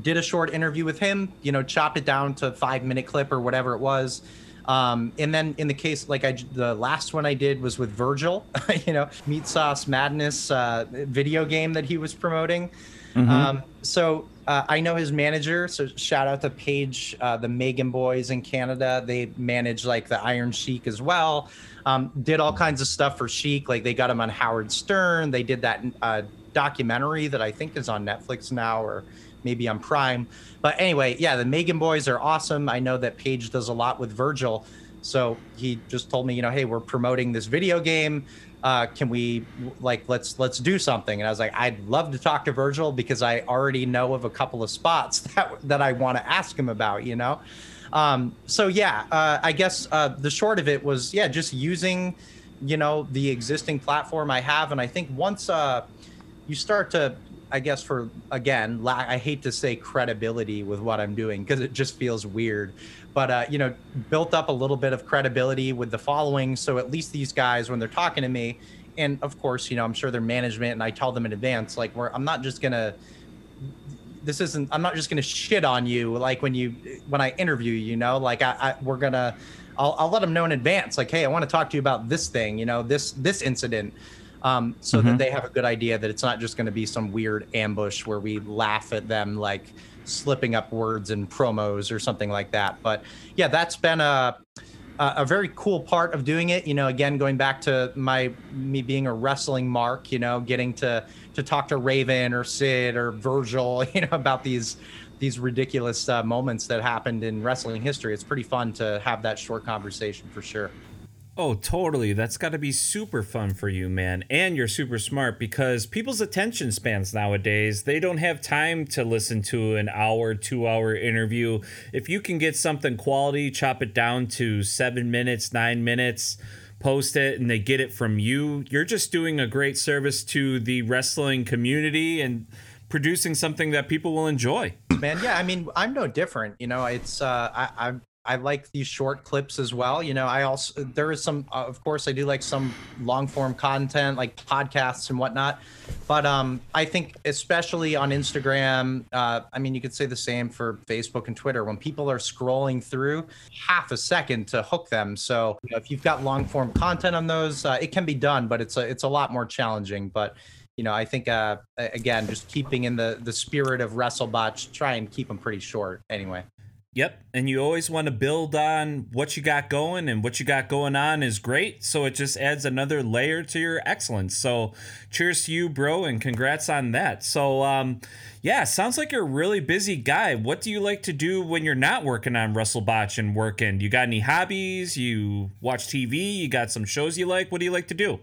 did a short interview with him, you know, chopped it down to five minute clip or whatever it was. Um, and then in the case, like I, the last one I did was with Virgil, you know, Meat Sauce Madness uh, video game that he was promoting. Um, so uh, I know his manager. So shout out to Paige, uh, the Magen Boys in Canada. They manage like the Iron Sheik as well. Um, did all kinds of stuff for Sheik. Like they got him on Howard Stern. They did that uh, documentary that I think is on Netflix now or maybe on Prime. But anyway, yeah, the Magen Boys are awesome. I know that Paige does a lot with Virgil. So he just told me, you know, hey, we're promoting this video game. Uh, can we like let's let's do something? And I was like, I'd love to talk to Virgil because I already know of a couple of spots that that I want to ask him about, you know. Um, so yeah, uh, I guess uh, the short of it was yeah, just using, you know, the existing platform I have, and I think once uh, you start to i guess for again la- i hate to say credibility with what i'm doing because it just feels weird but uh, you know, built up a little bit of credibility with the following. So at least these guys, when they're talking to me, and of course, you know, I'm sure their management, and I tell them in advance, like, where I'm not just gonna. This isn't. I'm not just gonna shit on you like when you when I interview. You know, like I, I we're gonna. I'll, I'll let them know in advance, like, hey, I want to talk to you about this thing. You know, this this incident. Um, so Mm-hmm. that they have a good idea that it's not just going to be some weird ambush where we laugh at them like slipping up words in promos or something like that. But yeah, that's been a a a very cool part of doing it. You know, again, going back to my me being a wrestling mark, you know, getting to to talk to Raven or Sid or Virgil, you know, about these these ridiculous uh, moments that happened in wrestling history. It's pretty fun to have that short conversation for sure. Oh, totally. That's got to be super fun for you, man. And you're super smart because people's attention spans nowadays, they don't have time to listen to an hour, two hour interview. If you can get something quality, chop it down to seven minutes, nine minutes, post it, and they get it from you, you're just doing a great service to the wrestling community and producing something that people will enjoy. man yeah i mean i'm no different you know it's uh i i I like these short clips as well. You know, I also there is some, uh, of course, I do like some long form content like podcasts and whatnot. But um, I think especially on Instagram, uh, I mean, you could say the same for Facebook and Twitter. When people are scrolling through, half a second to hook them. So you know, if you've got long form content on those, uh, it can be done, but it's a it's a lot more challenging. But you know, I think uh, again, just keeping in the the spirit of WrestleBotch, try and keep them pretty short. Anyway, Yep. And you always want to build on what you got going, and what you got going on is great. So it just adds another layer to your excellence. So cheers to you, bro, and congrats on that. So, um, yeah, sounds like you're a really busy guy. What do you like to do when you're not working on WrestleBotch and working? You got any hobbies? You watch TV? You got some shows you like? What do you like to do?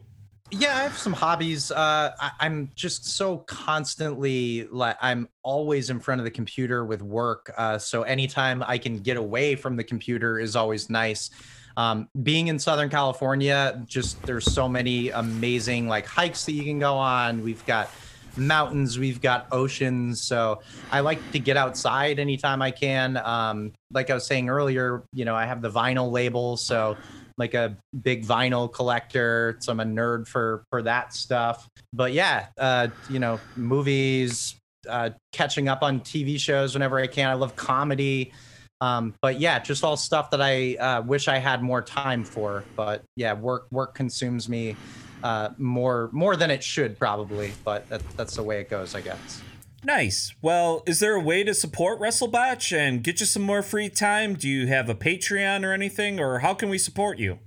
Yeah, I have some hobbies. Uh, I, I'm just so constantly like I'm always in front of the computer with work. Uh, so anytime I can get away from the computer is always nice. Um, being in Southern California, just there's so many amazing like hikes that you can go on. We've got mountains, we've got oceans. So I like to get outside anytime I can. Um, like I was saying earlier, you know, I have the vinyl label, so like a big vinyl collector. So I'm a nerd for for that stuff. But yeah, uh, you know, movies, uh, catching up on TV shows whenever I can. I love comedy. Um, but yeah, just all stuff that I uh, wish I had more time for. But yeah, work work consumes me uh, more more than it should probably. But that, that's the way it goes, I guess. Nice. Well, is there a way to support WrestleBotch and get you some more free time? Do you have a Patreon or anything, or how can we support you?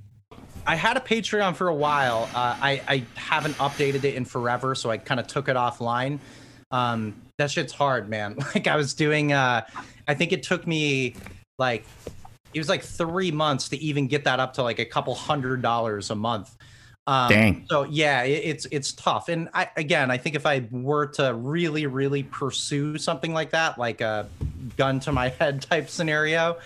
I had a Patreon for a while. Uh, I, I haven't updated it in forever, so I kind of took it offline. Um, that shit's hard, man. Like I was doing, uh, I think it took me like, it was like three months to even get that up to like a couple hundred dollars a month. Um, Dang. So yeah, it, it's it's tough. And I again, I think if I were to really really pursue something like that, like a gun to my head type scenario,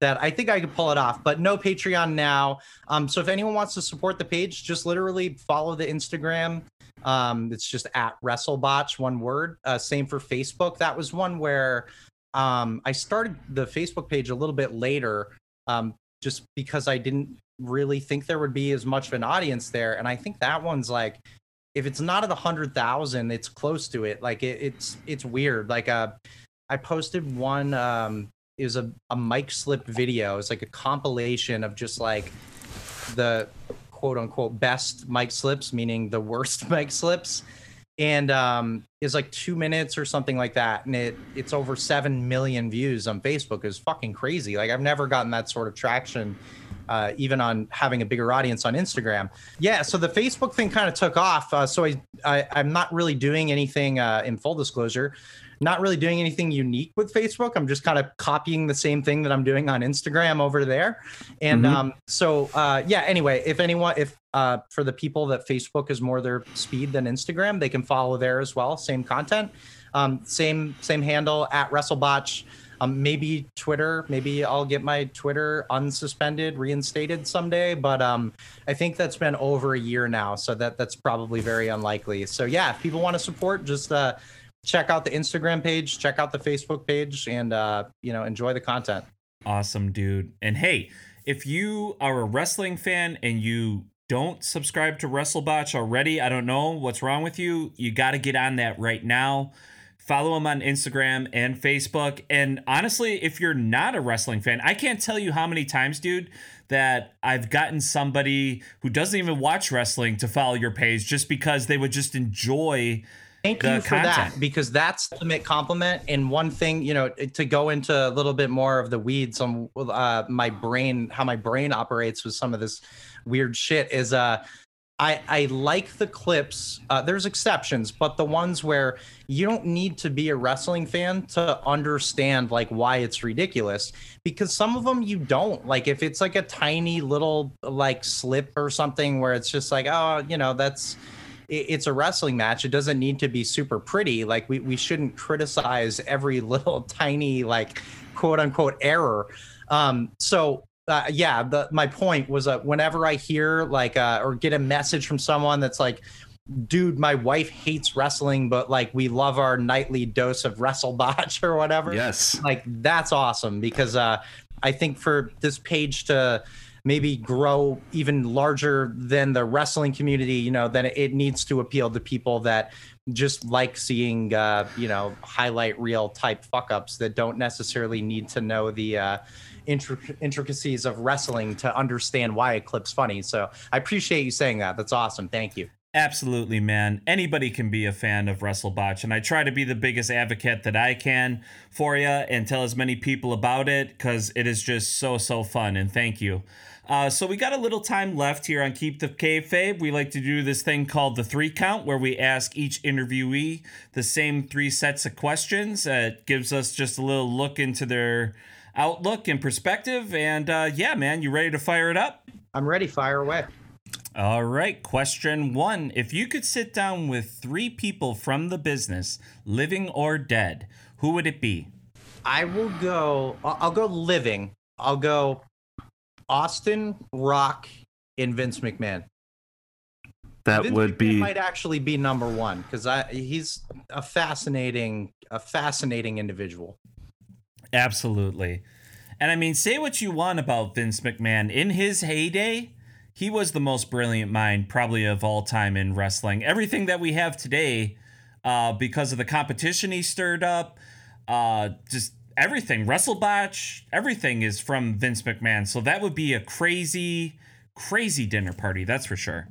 that I think I could pull it off. But no Patreon now. Um, so if anyone wants to support the page, just literally follow the Instagram. Um, it's just at WrestleBotch, one word. Uh, same for Facebook. That was one where um, I started the Facebook page a little bit later, um, just because I didn't really think there would be as much of an audience there. And I think that one's like, if it's not at a hundred thousand, it's close to it. Like it, it's it's weird. Like uh, I posted one. Um, it was a a mic slip video. It's like a compilation of just like the quote unquote best mic slips, meaning the worst mic slips. And um, it's like two minutes or something like that, and it it's over seven million views on Facebook. It's fucking crazy. Like I've never gotten that sort of traction, uh, even on having a bigger audience on Instagram. Yeah, so the Facebook thing kind of took off. Uh, so I, I I'm not really doing anything uh, in full disclosure not really doing anything unique with Facebook. I'm just kind of copying the same thing that I'm doing on Instagram over there. And Mhm. um, so, uh, yeah, anyway, if anyone, if uh, for the people that Facebook is more their speed than Instagram, they can follow there as well. Same content, um, same same handle at WrestleBotch. Um, maybe Twitter. Maybe I'll get my Twitter unsuspended, reinstated someday. But um, I think that's been over a year now, so that that's probably very unlikely. So yeah, if people want to support, just uh, check out the Instagram page, check out the Facebook page, and uh, you know enjoy the content. Awesome, dude. And hey, if you are a wrestling fan and you don't subscribe to WrestleBotch already, I don't know what's wrong with you. You got to get on that right now. Follow him on Instagram and Facebook. And honestly, if you're not a wrestling fan, I can't tell you how many times, dude, that I've gotten somebody who doesn't even watch wrestling to follow your page just because they would just enjoy Thank you for content. that because that's the ultimate compliment. And one thing, you know, to go into a little bit more of the weeds on uh, my brain, how my brain operates with some of this weird shit is uh, I I like the clips. Uh, there's exceptions, but the ones where you don't need to be a wrestling fan to understand like why it's ridiculous because some of them you don't like if it's like a tiny little like slip or something where it's just like oh you know that's it- it's a wrestling match. It doesn't need to be super pretty. Like we, we shouldn't criticize every little tiny like quote unquote error. Um, so uh, yeah, the, my point was that whenever I hear like uh, or get a message from someone that's like, dude, my wife hates wrestling, but like we love our nightly dose of WrestleBotch or whatever Yes. like that's awesome because uh i think for this page to maybe grow even larger than the wrestling community you know then it needs to appeal to people that just like seeing uh you know highlight reel type fuck ups that don't necessarily need to know the uh intric- intricacies of wrestling to understand why a clip's funny so i appreciate you saying that that's awesome thank you Absolutely, man. Anybody can be a fan of WrestleBotch, and I try to be the biggest advocate that I can for you and tell as many people about it because it is just so so fun. And thank you. Uh, so we got a little time left here on Keep the Kayfabe. We like to do this thing called the three count, where we ask each interviewee the same three sets of questions. Uh, it gives us just a little look into their outlook and perspective. And uh, yeah, man, you ready to fire it up? i'm ready fire away All right, question one. If you could sit down with three people from the business, living or dead, who would it be? I will go. I'll I'll go living. I'll go Austin Rock and Vince McMahon. That Vince would McMahon be might actually be number one because I he's a fascinating a fascinating individual. Absolutely. And I mean, say what you want about Vince McMahon. In his heyday, he was the most brilliant mind, probably of all time in wrestling. Everything that we have today, uh, because of the competition he stirred up, uh, just everything, WrestleBotch, everything is from Vince McMahon. So that would be a crazy, crazy dinner party, that's for sure.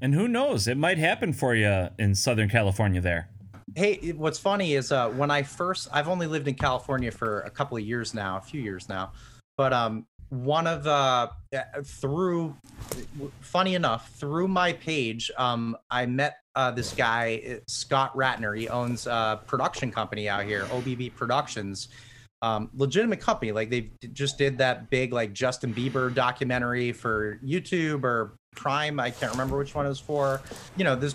And who knows, it might happen for you in Southern California there. Hey, what's funny is uh, when I first I've only lived in California for a couple of years now, a few years now, but um one of uh through funny enough through my page um i met uh this guy uh, scott ratner. He owns a production company out here obb productions um legitimate company. Like they just did that big like justin bieber documentary for youtube or prime i can't remember which one it was for. You know this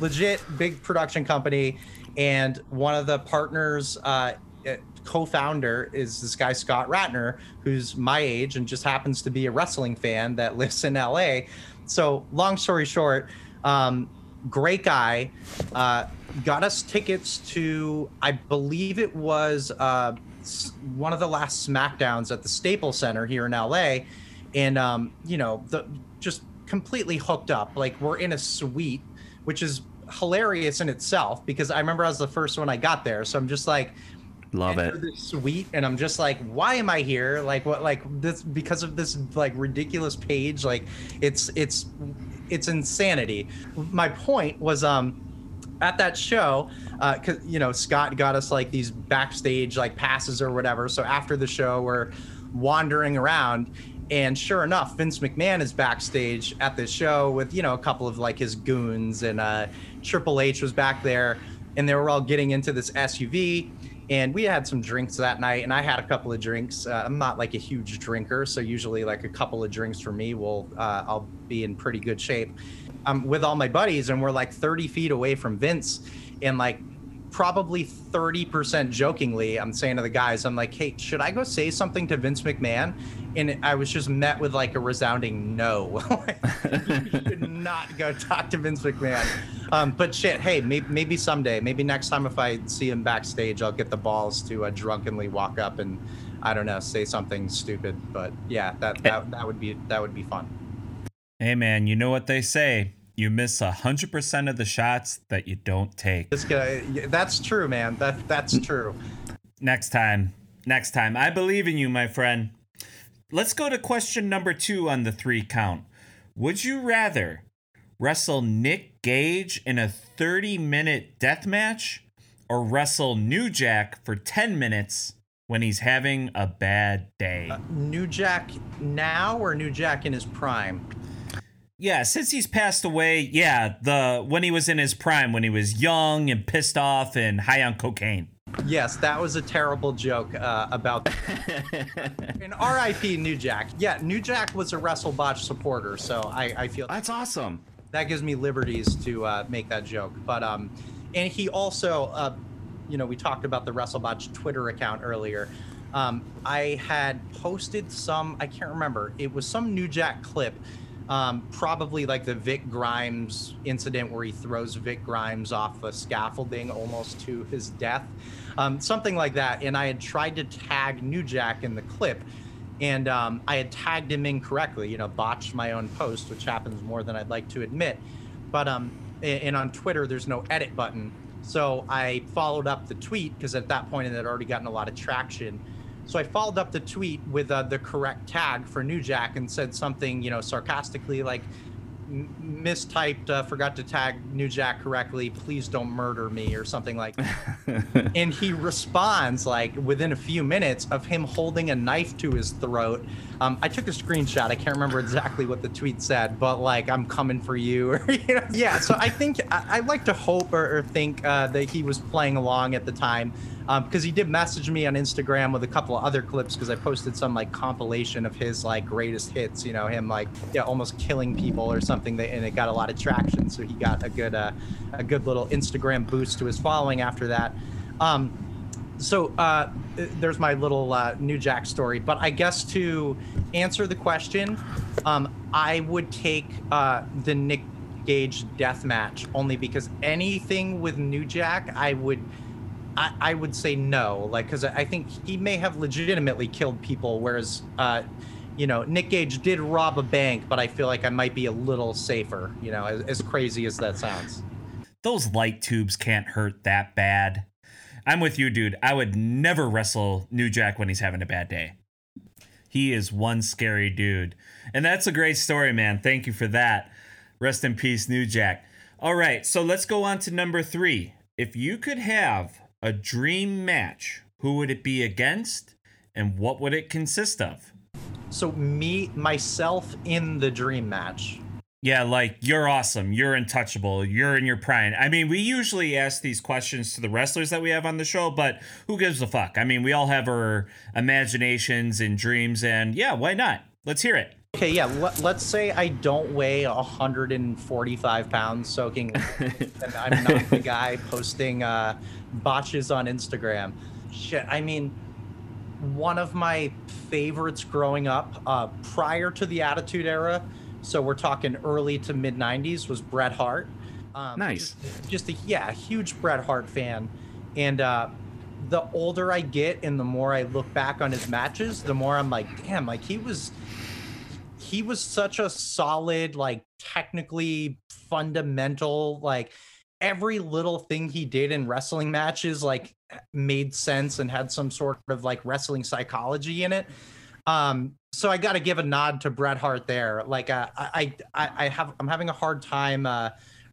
legit big production company. And one of the partners uh uh, co-founder is this guy Scott Ratner, who's my age and just happens to be a wrestling fan that lives in LA. So, long story short, um, great guy, uh, got us tickets to, I believe it was uh, one of the last SmackDowns at the Staples Center here in LA, and um, you know, the just completely hooked up. Like we're in a suite, which is hilarious in itself because I remember I was the first one I got there, so I'm just like love it. this suite and i'm just like why am i here like what like this because of this like ridiculous page like it's it's it's insanity my point was um at that show uh 'cause you know scott got us like these backstage like passes or whatever. So after the show we're wandering around and sure enough vince mcmahon is backstage at this show with you know a couple of like his goons and uh triple h was back there and they were all getting into this suv and we had some drinks that night and i had a couple of drinks. Uh, i'm not like a huge drinker so usually like a couple of drinks for me will uh, i'll be in pretty good shape i'm with all my buddies and we're like 30 feet away from vince and like probably 30% jokingly i'm saying to the guys i'm like hey should i go say something to vince mcmahon and i was just met with like a resounding no you should not go talk to vince mcmahon um, but shit hey maybe, maybe someday maybe next time if i see him backstage i'll get the balls to uh, drunkenly walk up and I don't know, say something stupid. But yeah, that that, that would be that would be fun. Hey man, you know what they say? You miss a hundred percent of the shots that you don't take. This guy, that's true, man. That that's true. Next time, next time. I believe in you, my friend. Let's go to question number two on the three count. Would you rather wrestle Nick Gage in a 30 minute death match or wrestle New Jack for 10 minutes when he's having a bad day? Uh, New Jack now or New Jack in his prime? Yeah, since he's passed away, yeah, the when he was in his prime, when he was young and pissed off and high on cocaine. Yes, that was a terrible joke uh, about. and R.I.P. New Jack. Yeah, New Jack was a WrestleBotch supporter, so I, I feel That's awesome. that gives me liberties to uh, make that joke. But um, and he also, uh, you know, we talked about the WrestleBotch Twitter account earlier. Um, I had posted some, I can't remember. It was some New Jack clip. Um, probably like the Vic Grimes incident where he throws Vic Grimes off a scaffolding almost to his death, um, something like that. And I had tried to tag New Jack in the clip, and um, I had tagged him incorrectly. You know, botched my own post, which happens more than I'd like to admit. But um, and on Twitter, there's no edit button, so I followed up the tweet because at that point it had already gotten a lot of traction. So I followed up the tweet with uh, the correct tag for New Jack and said something, you know, sarcastically like, mistyped, uh, forgot to tag New Jack correctly. Please don't murder me or something like. that. and he responds like within a few minutes of him holding a knife to his throat. Um, I took a screenshot. I can't remember exactly what the tweet said, but like I'm coming for you. You know? Yeah. So I think I, I like to hope or, or think uh, that he was playing along at the time because he did message me on Instagram with a couple of other clips because I posted some like compilation of his like greatest hits. You know, him like yeah, almost killing people or something, that, and it got a lot of traction. So he got a good uh, a good little Instagram boost to his following after that. Um, so uh, there's my little uh, New Jack story. But I guess to answer the question, um, I would take uh, the Nick Gage death match only because anything with New Jack, I would. I, I would say no, like because I think he may have legitimately killed people, whereas, uh, you know, Nick Gage did rob a bank, but I feel like I might be a little safer. You know, as, as crazy as that sounds. Those light tubes can't hurt that bad. I'm with you, dude. I would never wrestle New Jack when he's having a bad day. He is one scary dude. And that's a great story, man. Thank you for that. Rest in peace, New Jack. All right, so let's go on to number three. If you could have a dream match, who would it be against and what would it consist of? So me myself in the dream match. Yeah, like you're awesome, you're untouchable, you're in your prime. I mean, we usually ask these questions to the wrestlers that we have on the show, but who gives a fuck? I mean, we all have our imaginations and dreams, and yeah, why not? Let's hear it. Okay, yeah. Let, let's say I don't weigh 145 pounds soaking, and I'm not the guy posting uh, botches on Instagram. Shit, I mean, one of my favorites growing up, uh, prior to the Attitude Era, so we're talking early to mid 90s, was Bret Hart. Um, Nice. Just, just a yeah, huge Bret Hart fan, and uh, the older I get and the more I look back on his matches, the more I'm like, damn, like he was he was such a solid, like technically fundamental, like every little thing he did in wrestling matches like made sense and had some sort of like wrestling psychology in it. Um, so I got to give a nod to Bret Hart there. Like uh, I, I, I have, I'm having a hard time uh,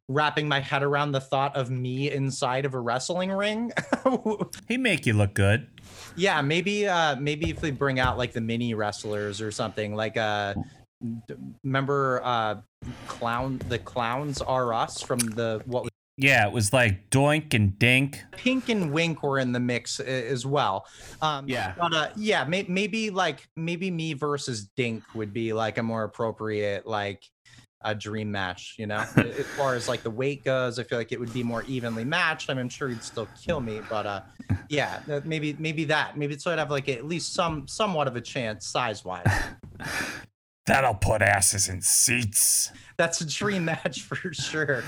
wrapping my head around the thought of me inside of a wrestling ring. He make you look good. yeah, maybe, uh, maybe if they bring out like the mini wrestlers or something, like uh, remember uh, clown, the clowns are us from the what Yeah, it was like Doink and Dink. Pink and Wink were in the mix as well. Um, Yeah. but uh, yeah, may- maybe like maybe me versus Dink would be like a more appropriate like a dream match. You know, as far as like the weight goes, I feel like it would be more evenly matched. I mean, I'm sure he'd still kill me, but uh, yeah, maybe maybe that maybe so I'd have like at least some somewhat of a chance size wise. That'll put asses in seats. That's a dream match for sure.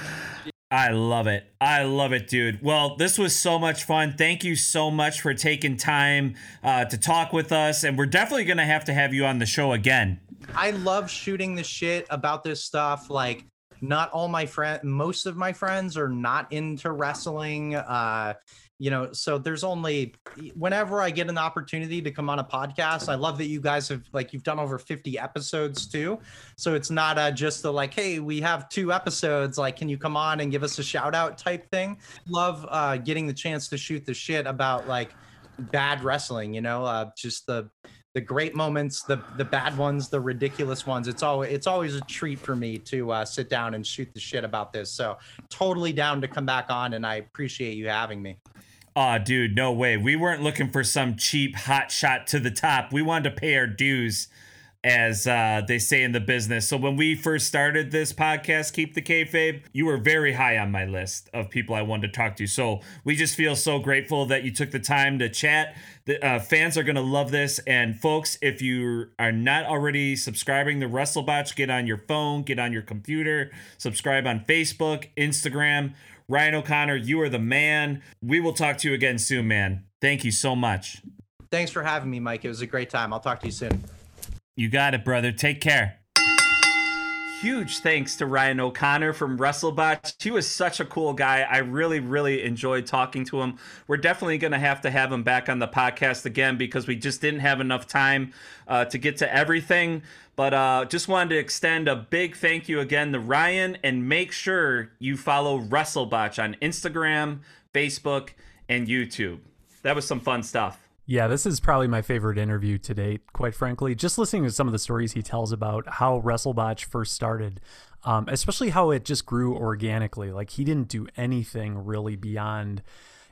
I love it. I love it, dude. Well, this was so much fun. Thank you so much for taking time uh, to talk with us. And we're definitely going to have to have you on the show again. I love shooting the shit about this stuff. Like, not all my friends, most of my friends are not into wrestling. Uh, you know, so there's only whenever I get an opportunity to come on a podcast, I love that you guys have like you've done over 50 episodes too. So it's not uh, just the like, hey, we have two episodes. Like, can you come on and give us a shout out type thing? Love uh, getting the chance to shoot the shit about like bad wrestling. You know, uh, just the the great moments, the the bad ones, the ridiculous ones. It's always it's always a treat for me to uh, sit down and shoot the shit about this. So totally down to come back on, and I appreciate you having me. Oh, dude, no way. We weren't looking for some cheap hot shot to the top. We wanted to pay our dues, as uh, they say in the business. So when we first started this podcast, Keep the Kayfabe, you were very high on my list of people I wanted to talk to. So we just feel so grateful that you took the time to chat. The uh, fans are going to love this. And folks, if you are not already subscribing to WrestleBotch, get on your phone, get on your computer, subscribe on Facebook, Instagram. Ryan O'Connor, you are the man. We will talk to you again soon, man. Thank you so much. Thanks for having me, Mike. It was a great time. I'll talk to you soon. You got it, brother. Take care. Huge thanks to Ryan O'Connor from WrestleBotch. He was such a cool guy. I really, really enjoyed talking to him. We're definitely going to have to have him back on the podcast again because we just didn't have enough time uh, to get to everything. But uh, just wanted to extend a big thank you again to Ryan and make sure you follow WrestleBotch on Instagram, Facebook, and YouTube. That was some fun stuff. Yeah, this is probably my favorite interview to date, quite frankly. Just listening to some of the stories he tells about how WrestleBotch first started, um, especially how it just grew organically. Like he didn't do anything really beyond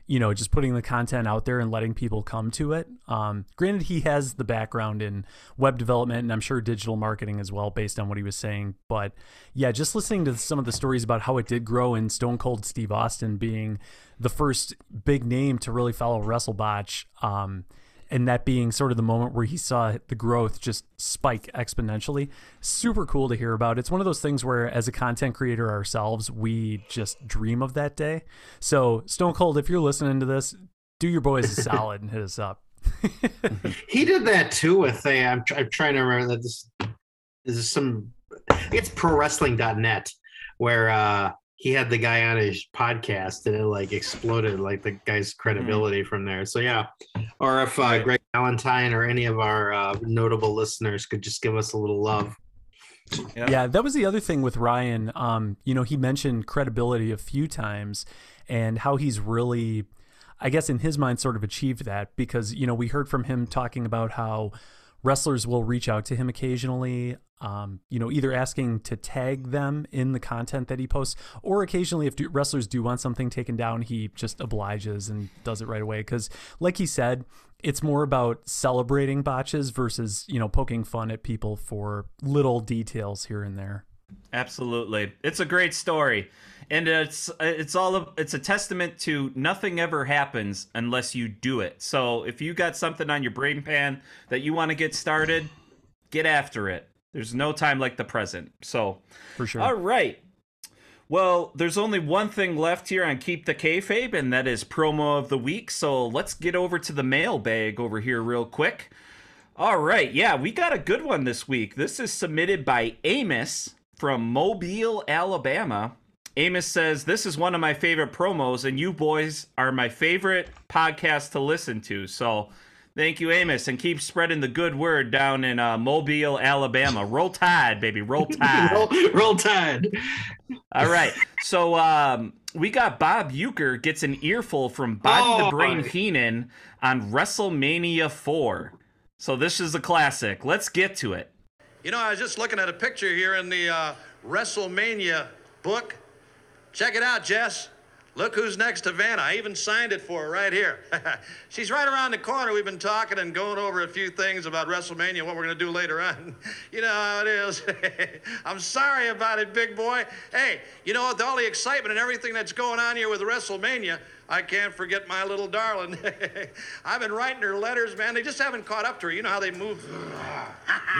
you know, just putting the content out there and letting people come to it. Um, granted, he has the background in web development and I'm sure digital marketing as well, based on what he was saying. But yeah, just listening to some of the stories about how it did grow and Stone Cold Steve Austin being the first big name to really follow WrestleBotch. Um, and that being sort of the moment where he saw the growth just spike exponentially. Super cool to hear about. It's one of those things where, as a content creator ourselves, we just dream of that day. So, Stone Cold, if you're listening to this, do your boys a solid and hit us up. he did that too with a. I'm, I'm trying to remember that this, this is some. It's prowrestling.net where uh, he had the guy on his podcast and it like exploded like the guy's credibility mm-hmm. from there. So yeah, or if uh, Greg Valentine or any of our uh, notable listeners could just give us a little love. Yeah. yeah, that was the other thing with Ryan. Um, you know, he mentioned credibility a few times and how he's really, I guess, in his mind, sort of achieved that because you know we heard from him talking about how wrestlers will reach out to him occasionally um, you know, either asking to tag them in the content that he posts, or occasionally if do, wrestlers do want something taken down, he just obliges and does it right away. Because, like he said, it's more about celebrating botches versus you know poking fun at people for little details here and there. Absolutely, it's a great story, and it's it's all it's a testament to nothing ever happens unless you do it. So if you got something on your brain pan that you want to get started, get after it there's no time like the present. So, for sure. All right. Well, there's only one thing left here on Keep the Kayfabe, and that is promo of the week. So let's get over to the mailbag over here real quick. All right, yeah, we got a good one this week. This is submitted by Amos from Mobile, Alabama. Amos says, This is one of my favorite promos, and you boys are my favorite podcast to listen to. So Thank you, Amos, and keep spreading the good word down in uh, Mobile, Alabama. Roll Tide, baby, roll Tide. roll, roll Tide. All right, so um, we got Bob Uecker gets an earful from Bobby oh, the Brain Heenan on WrestleMania 4. So this is a classic. Let's get to it. You know, I was just looking at a picture here in the uh, WrestleMania book. Check it out, Jess. Look who's next to Vanna. I even signed it for her right here. She's right around the corner. We've been talking and going over a few things about WrestleMania and what we're going to do later on. you know how it is. I'm sorry about it, big boy. Hey, you know, with all the excitement and everything that's going on here with WrestleMania, I can't forget my little darling. I've been writing her letters, man. They just haven't caught up to her. You know how they move.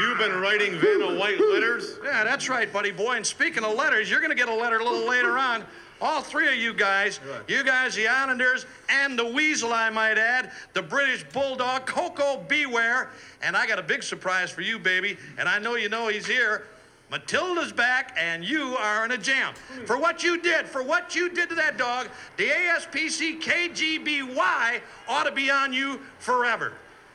You've been writing Vanna White letters? Yeah, that's right, buddy boy. And speaking of letters, you're going to get a letter a little later on All three of you guys, you guys, the Islanders, and the Weasel, I might add, the British Bulldog, Koko B. Ware. And I got a big surprise for you, baby. And I know you know he's here. Matilda's back, and you are in a jam. For what you did, for what you did to that dog, the ASPC KGBY ought to be on you forever.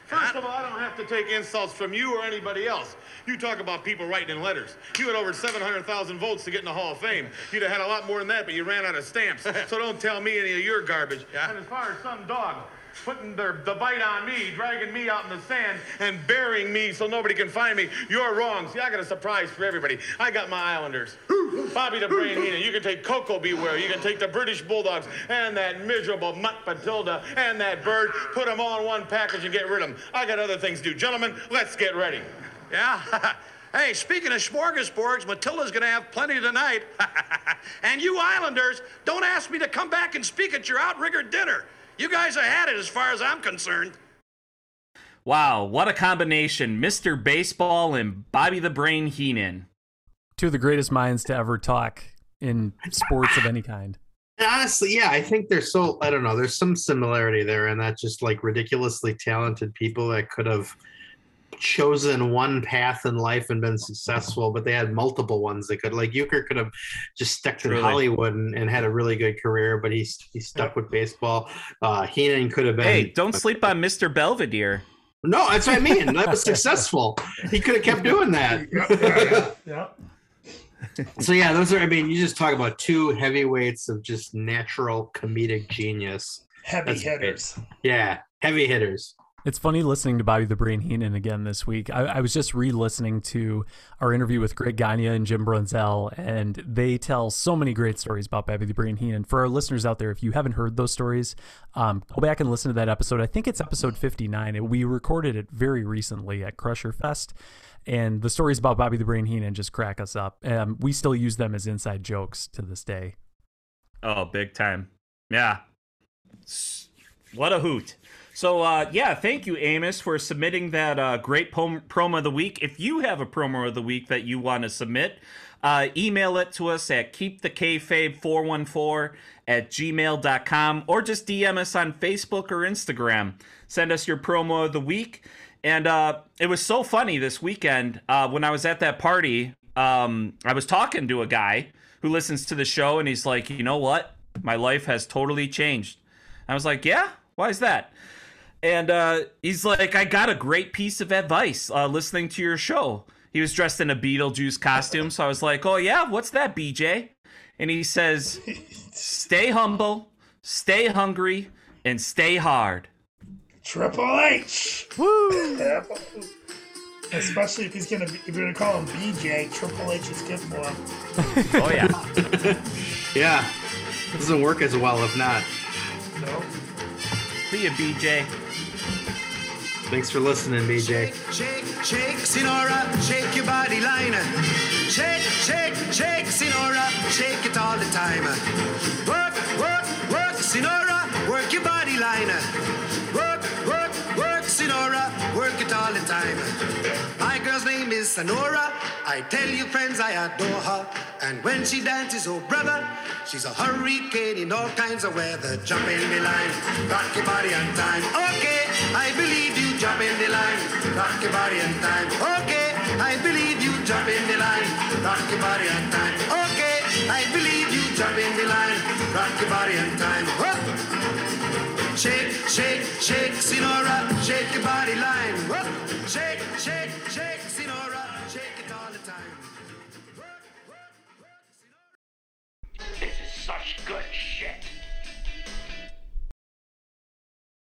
First of all, I don't have to take insults from you or anybody else. You talk about people writing in letters. You had over 700,000 votes to get in the Hall of Fame. You'd have had a lot more than that, but you ran out of stamps. so don't tell me any of your garbage. Yeah. And as far as some dog putting their, the bite on me, dragging me out in the sand, and burying me so nobody can find me, you're wrong. See, I got a surprise for everybody. I got my Islanders. Bobby the Brain Heenan. You can take Koko B. Ware. You can take the British Bulldogs and that miserable Mutt Matilda and that bird. Put them all in one package and get rid of them. I got other things to do. Gentlemen, let's get ready. Yeah? hey, speaking of smorgasbords, Matilda's gonna have plenty tonight. and you Islanders, don't ask me to come back and speak at your outrigger dinner. You guys have had it as far as I'm concerned. Wow, what a combination. Mr. Baseball and Bobby the Brain Heenan. Two of the greatest minds to ever talk in sports of any kind. And honestly, yeah, I think there's so I don't know. There's some similarity there, and that's just like ridiculously talented people that could have chosen one path in life and been successful, but they had multiple ones they could. Like Uecker could have just stuck to Truly. Hollywood and, and had a really good career, but he's he stuck with baseball. Uh, Heenan could have been. Hey, don't sleep on Mr. Belvedere. No, that's what I mean. That was successful. He could have kept doing that. Yeah, yeah, yeah. So yeah, those are. I mean, you just talk about two heavyweights of just natural comedic genius. Heavy That's great. hitters. Yeah, heavy hitters. It's funny listening to Bobby the Brain Heenan again this week. I, I was just re-listening to our interview with Greg Gagne and Jim Brunzell, and they tell so many great stories about Bobby the Brain Heenan. For our listeners out there, if you haven't heard those stories, um, go back and listen to that episode. I think it's episode 59. It- We recorded it very recently at Crusher Fest, and the stories about Bobby the Brain Heenan just crack us up. Um, we still use them as inside jokes to this day. Oh, big time. Yeah. What a hoot. So, uh, yeah, thank you, Amos, for submitting that uh, great pom- promo of the week. If you have a promo of the week that you want to submit, uh, email it to us at keepthekayfabe414 at gmail.com or just DM us on Facebook or Instagram. Send us your promo of the week. And uh, it was so funny this weekend uh, when I was at that party. Um, I was talking to a guy who listens to the show, and he's like, you know what? My life has totally changed. I was like, yeah? Why is that? And uh, he's like, I got a great piece of advice uh, listening to your show. He was dressed in a Beetlejuice costume. So I was like, oh, yeah? What's that, BJ? And he says, stay humble, stay hungry, and stay hard. Triple H. Woo! Especially if he's gonna be, if you're gonna call him BJ, Triple H is good for him. Oh, yeah. Yeah, it doesn't work as well if not. No. See you, BJ. Thanks for listening, BJ. Shake, shake, shake, Senora, shake your body line. Shake, shake, shake, Senora, shake it all the time. Work, work, work, Senora, work your body line. All the time. My girl's name is Sonora. I tell you, friends, I adore her. And when she dances, oh brother, she's a hurricane in all kinds of weather. Jump in the line, rock your body on time. Okay, I believe you. Jump in the line, rock your body on time. Okay, I believe you. Jump in the line, rock your body on time. Okay, I believe you. Jump in the line, rock your body on time. Whoop. Shake, shake, shake, Senora, shake your body line. Shake, shake, shake,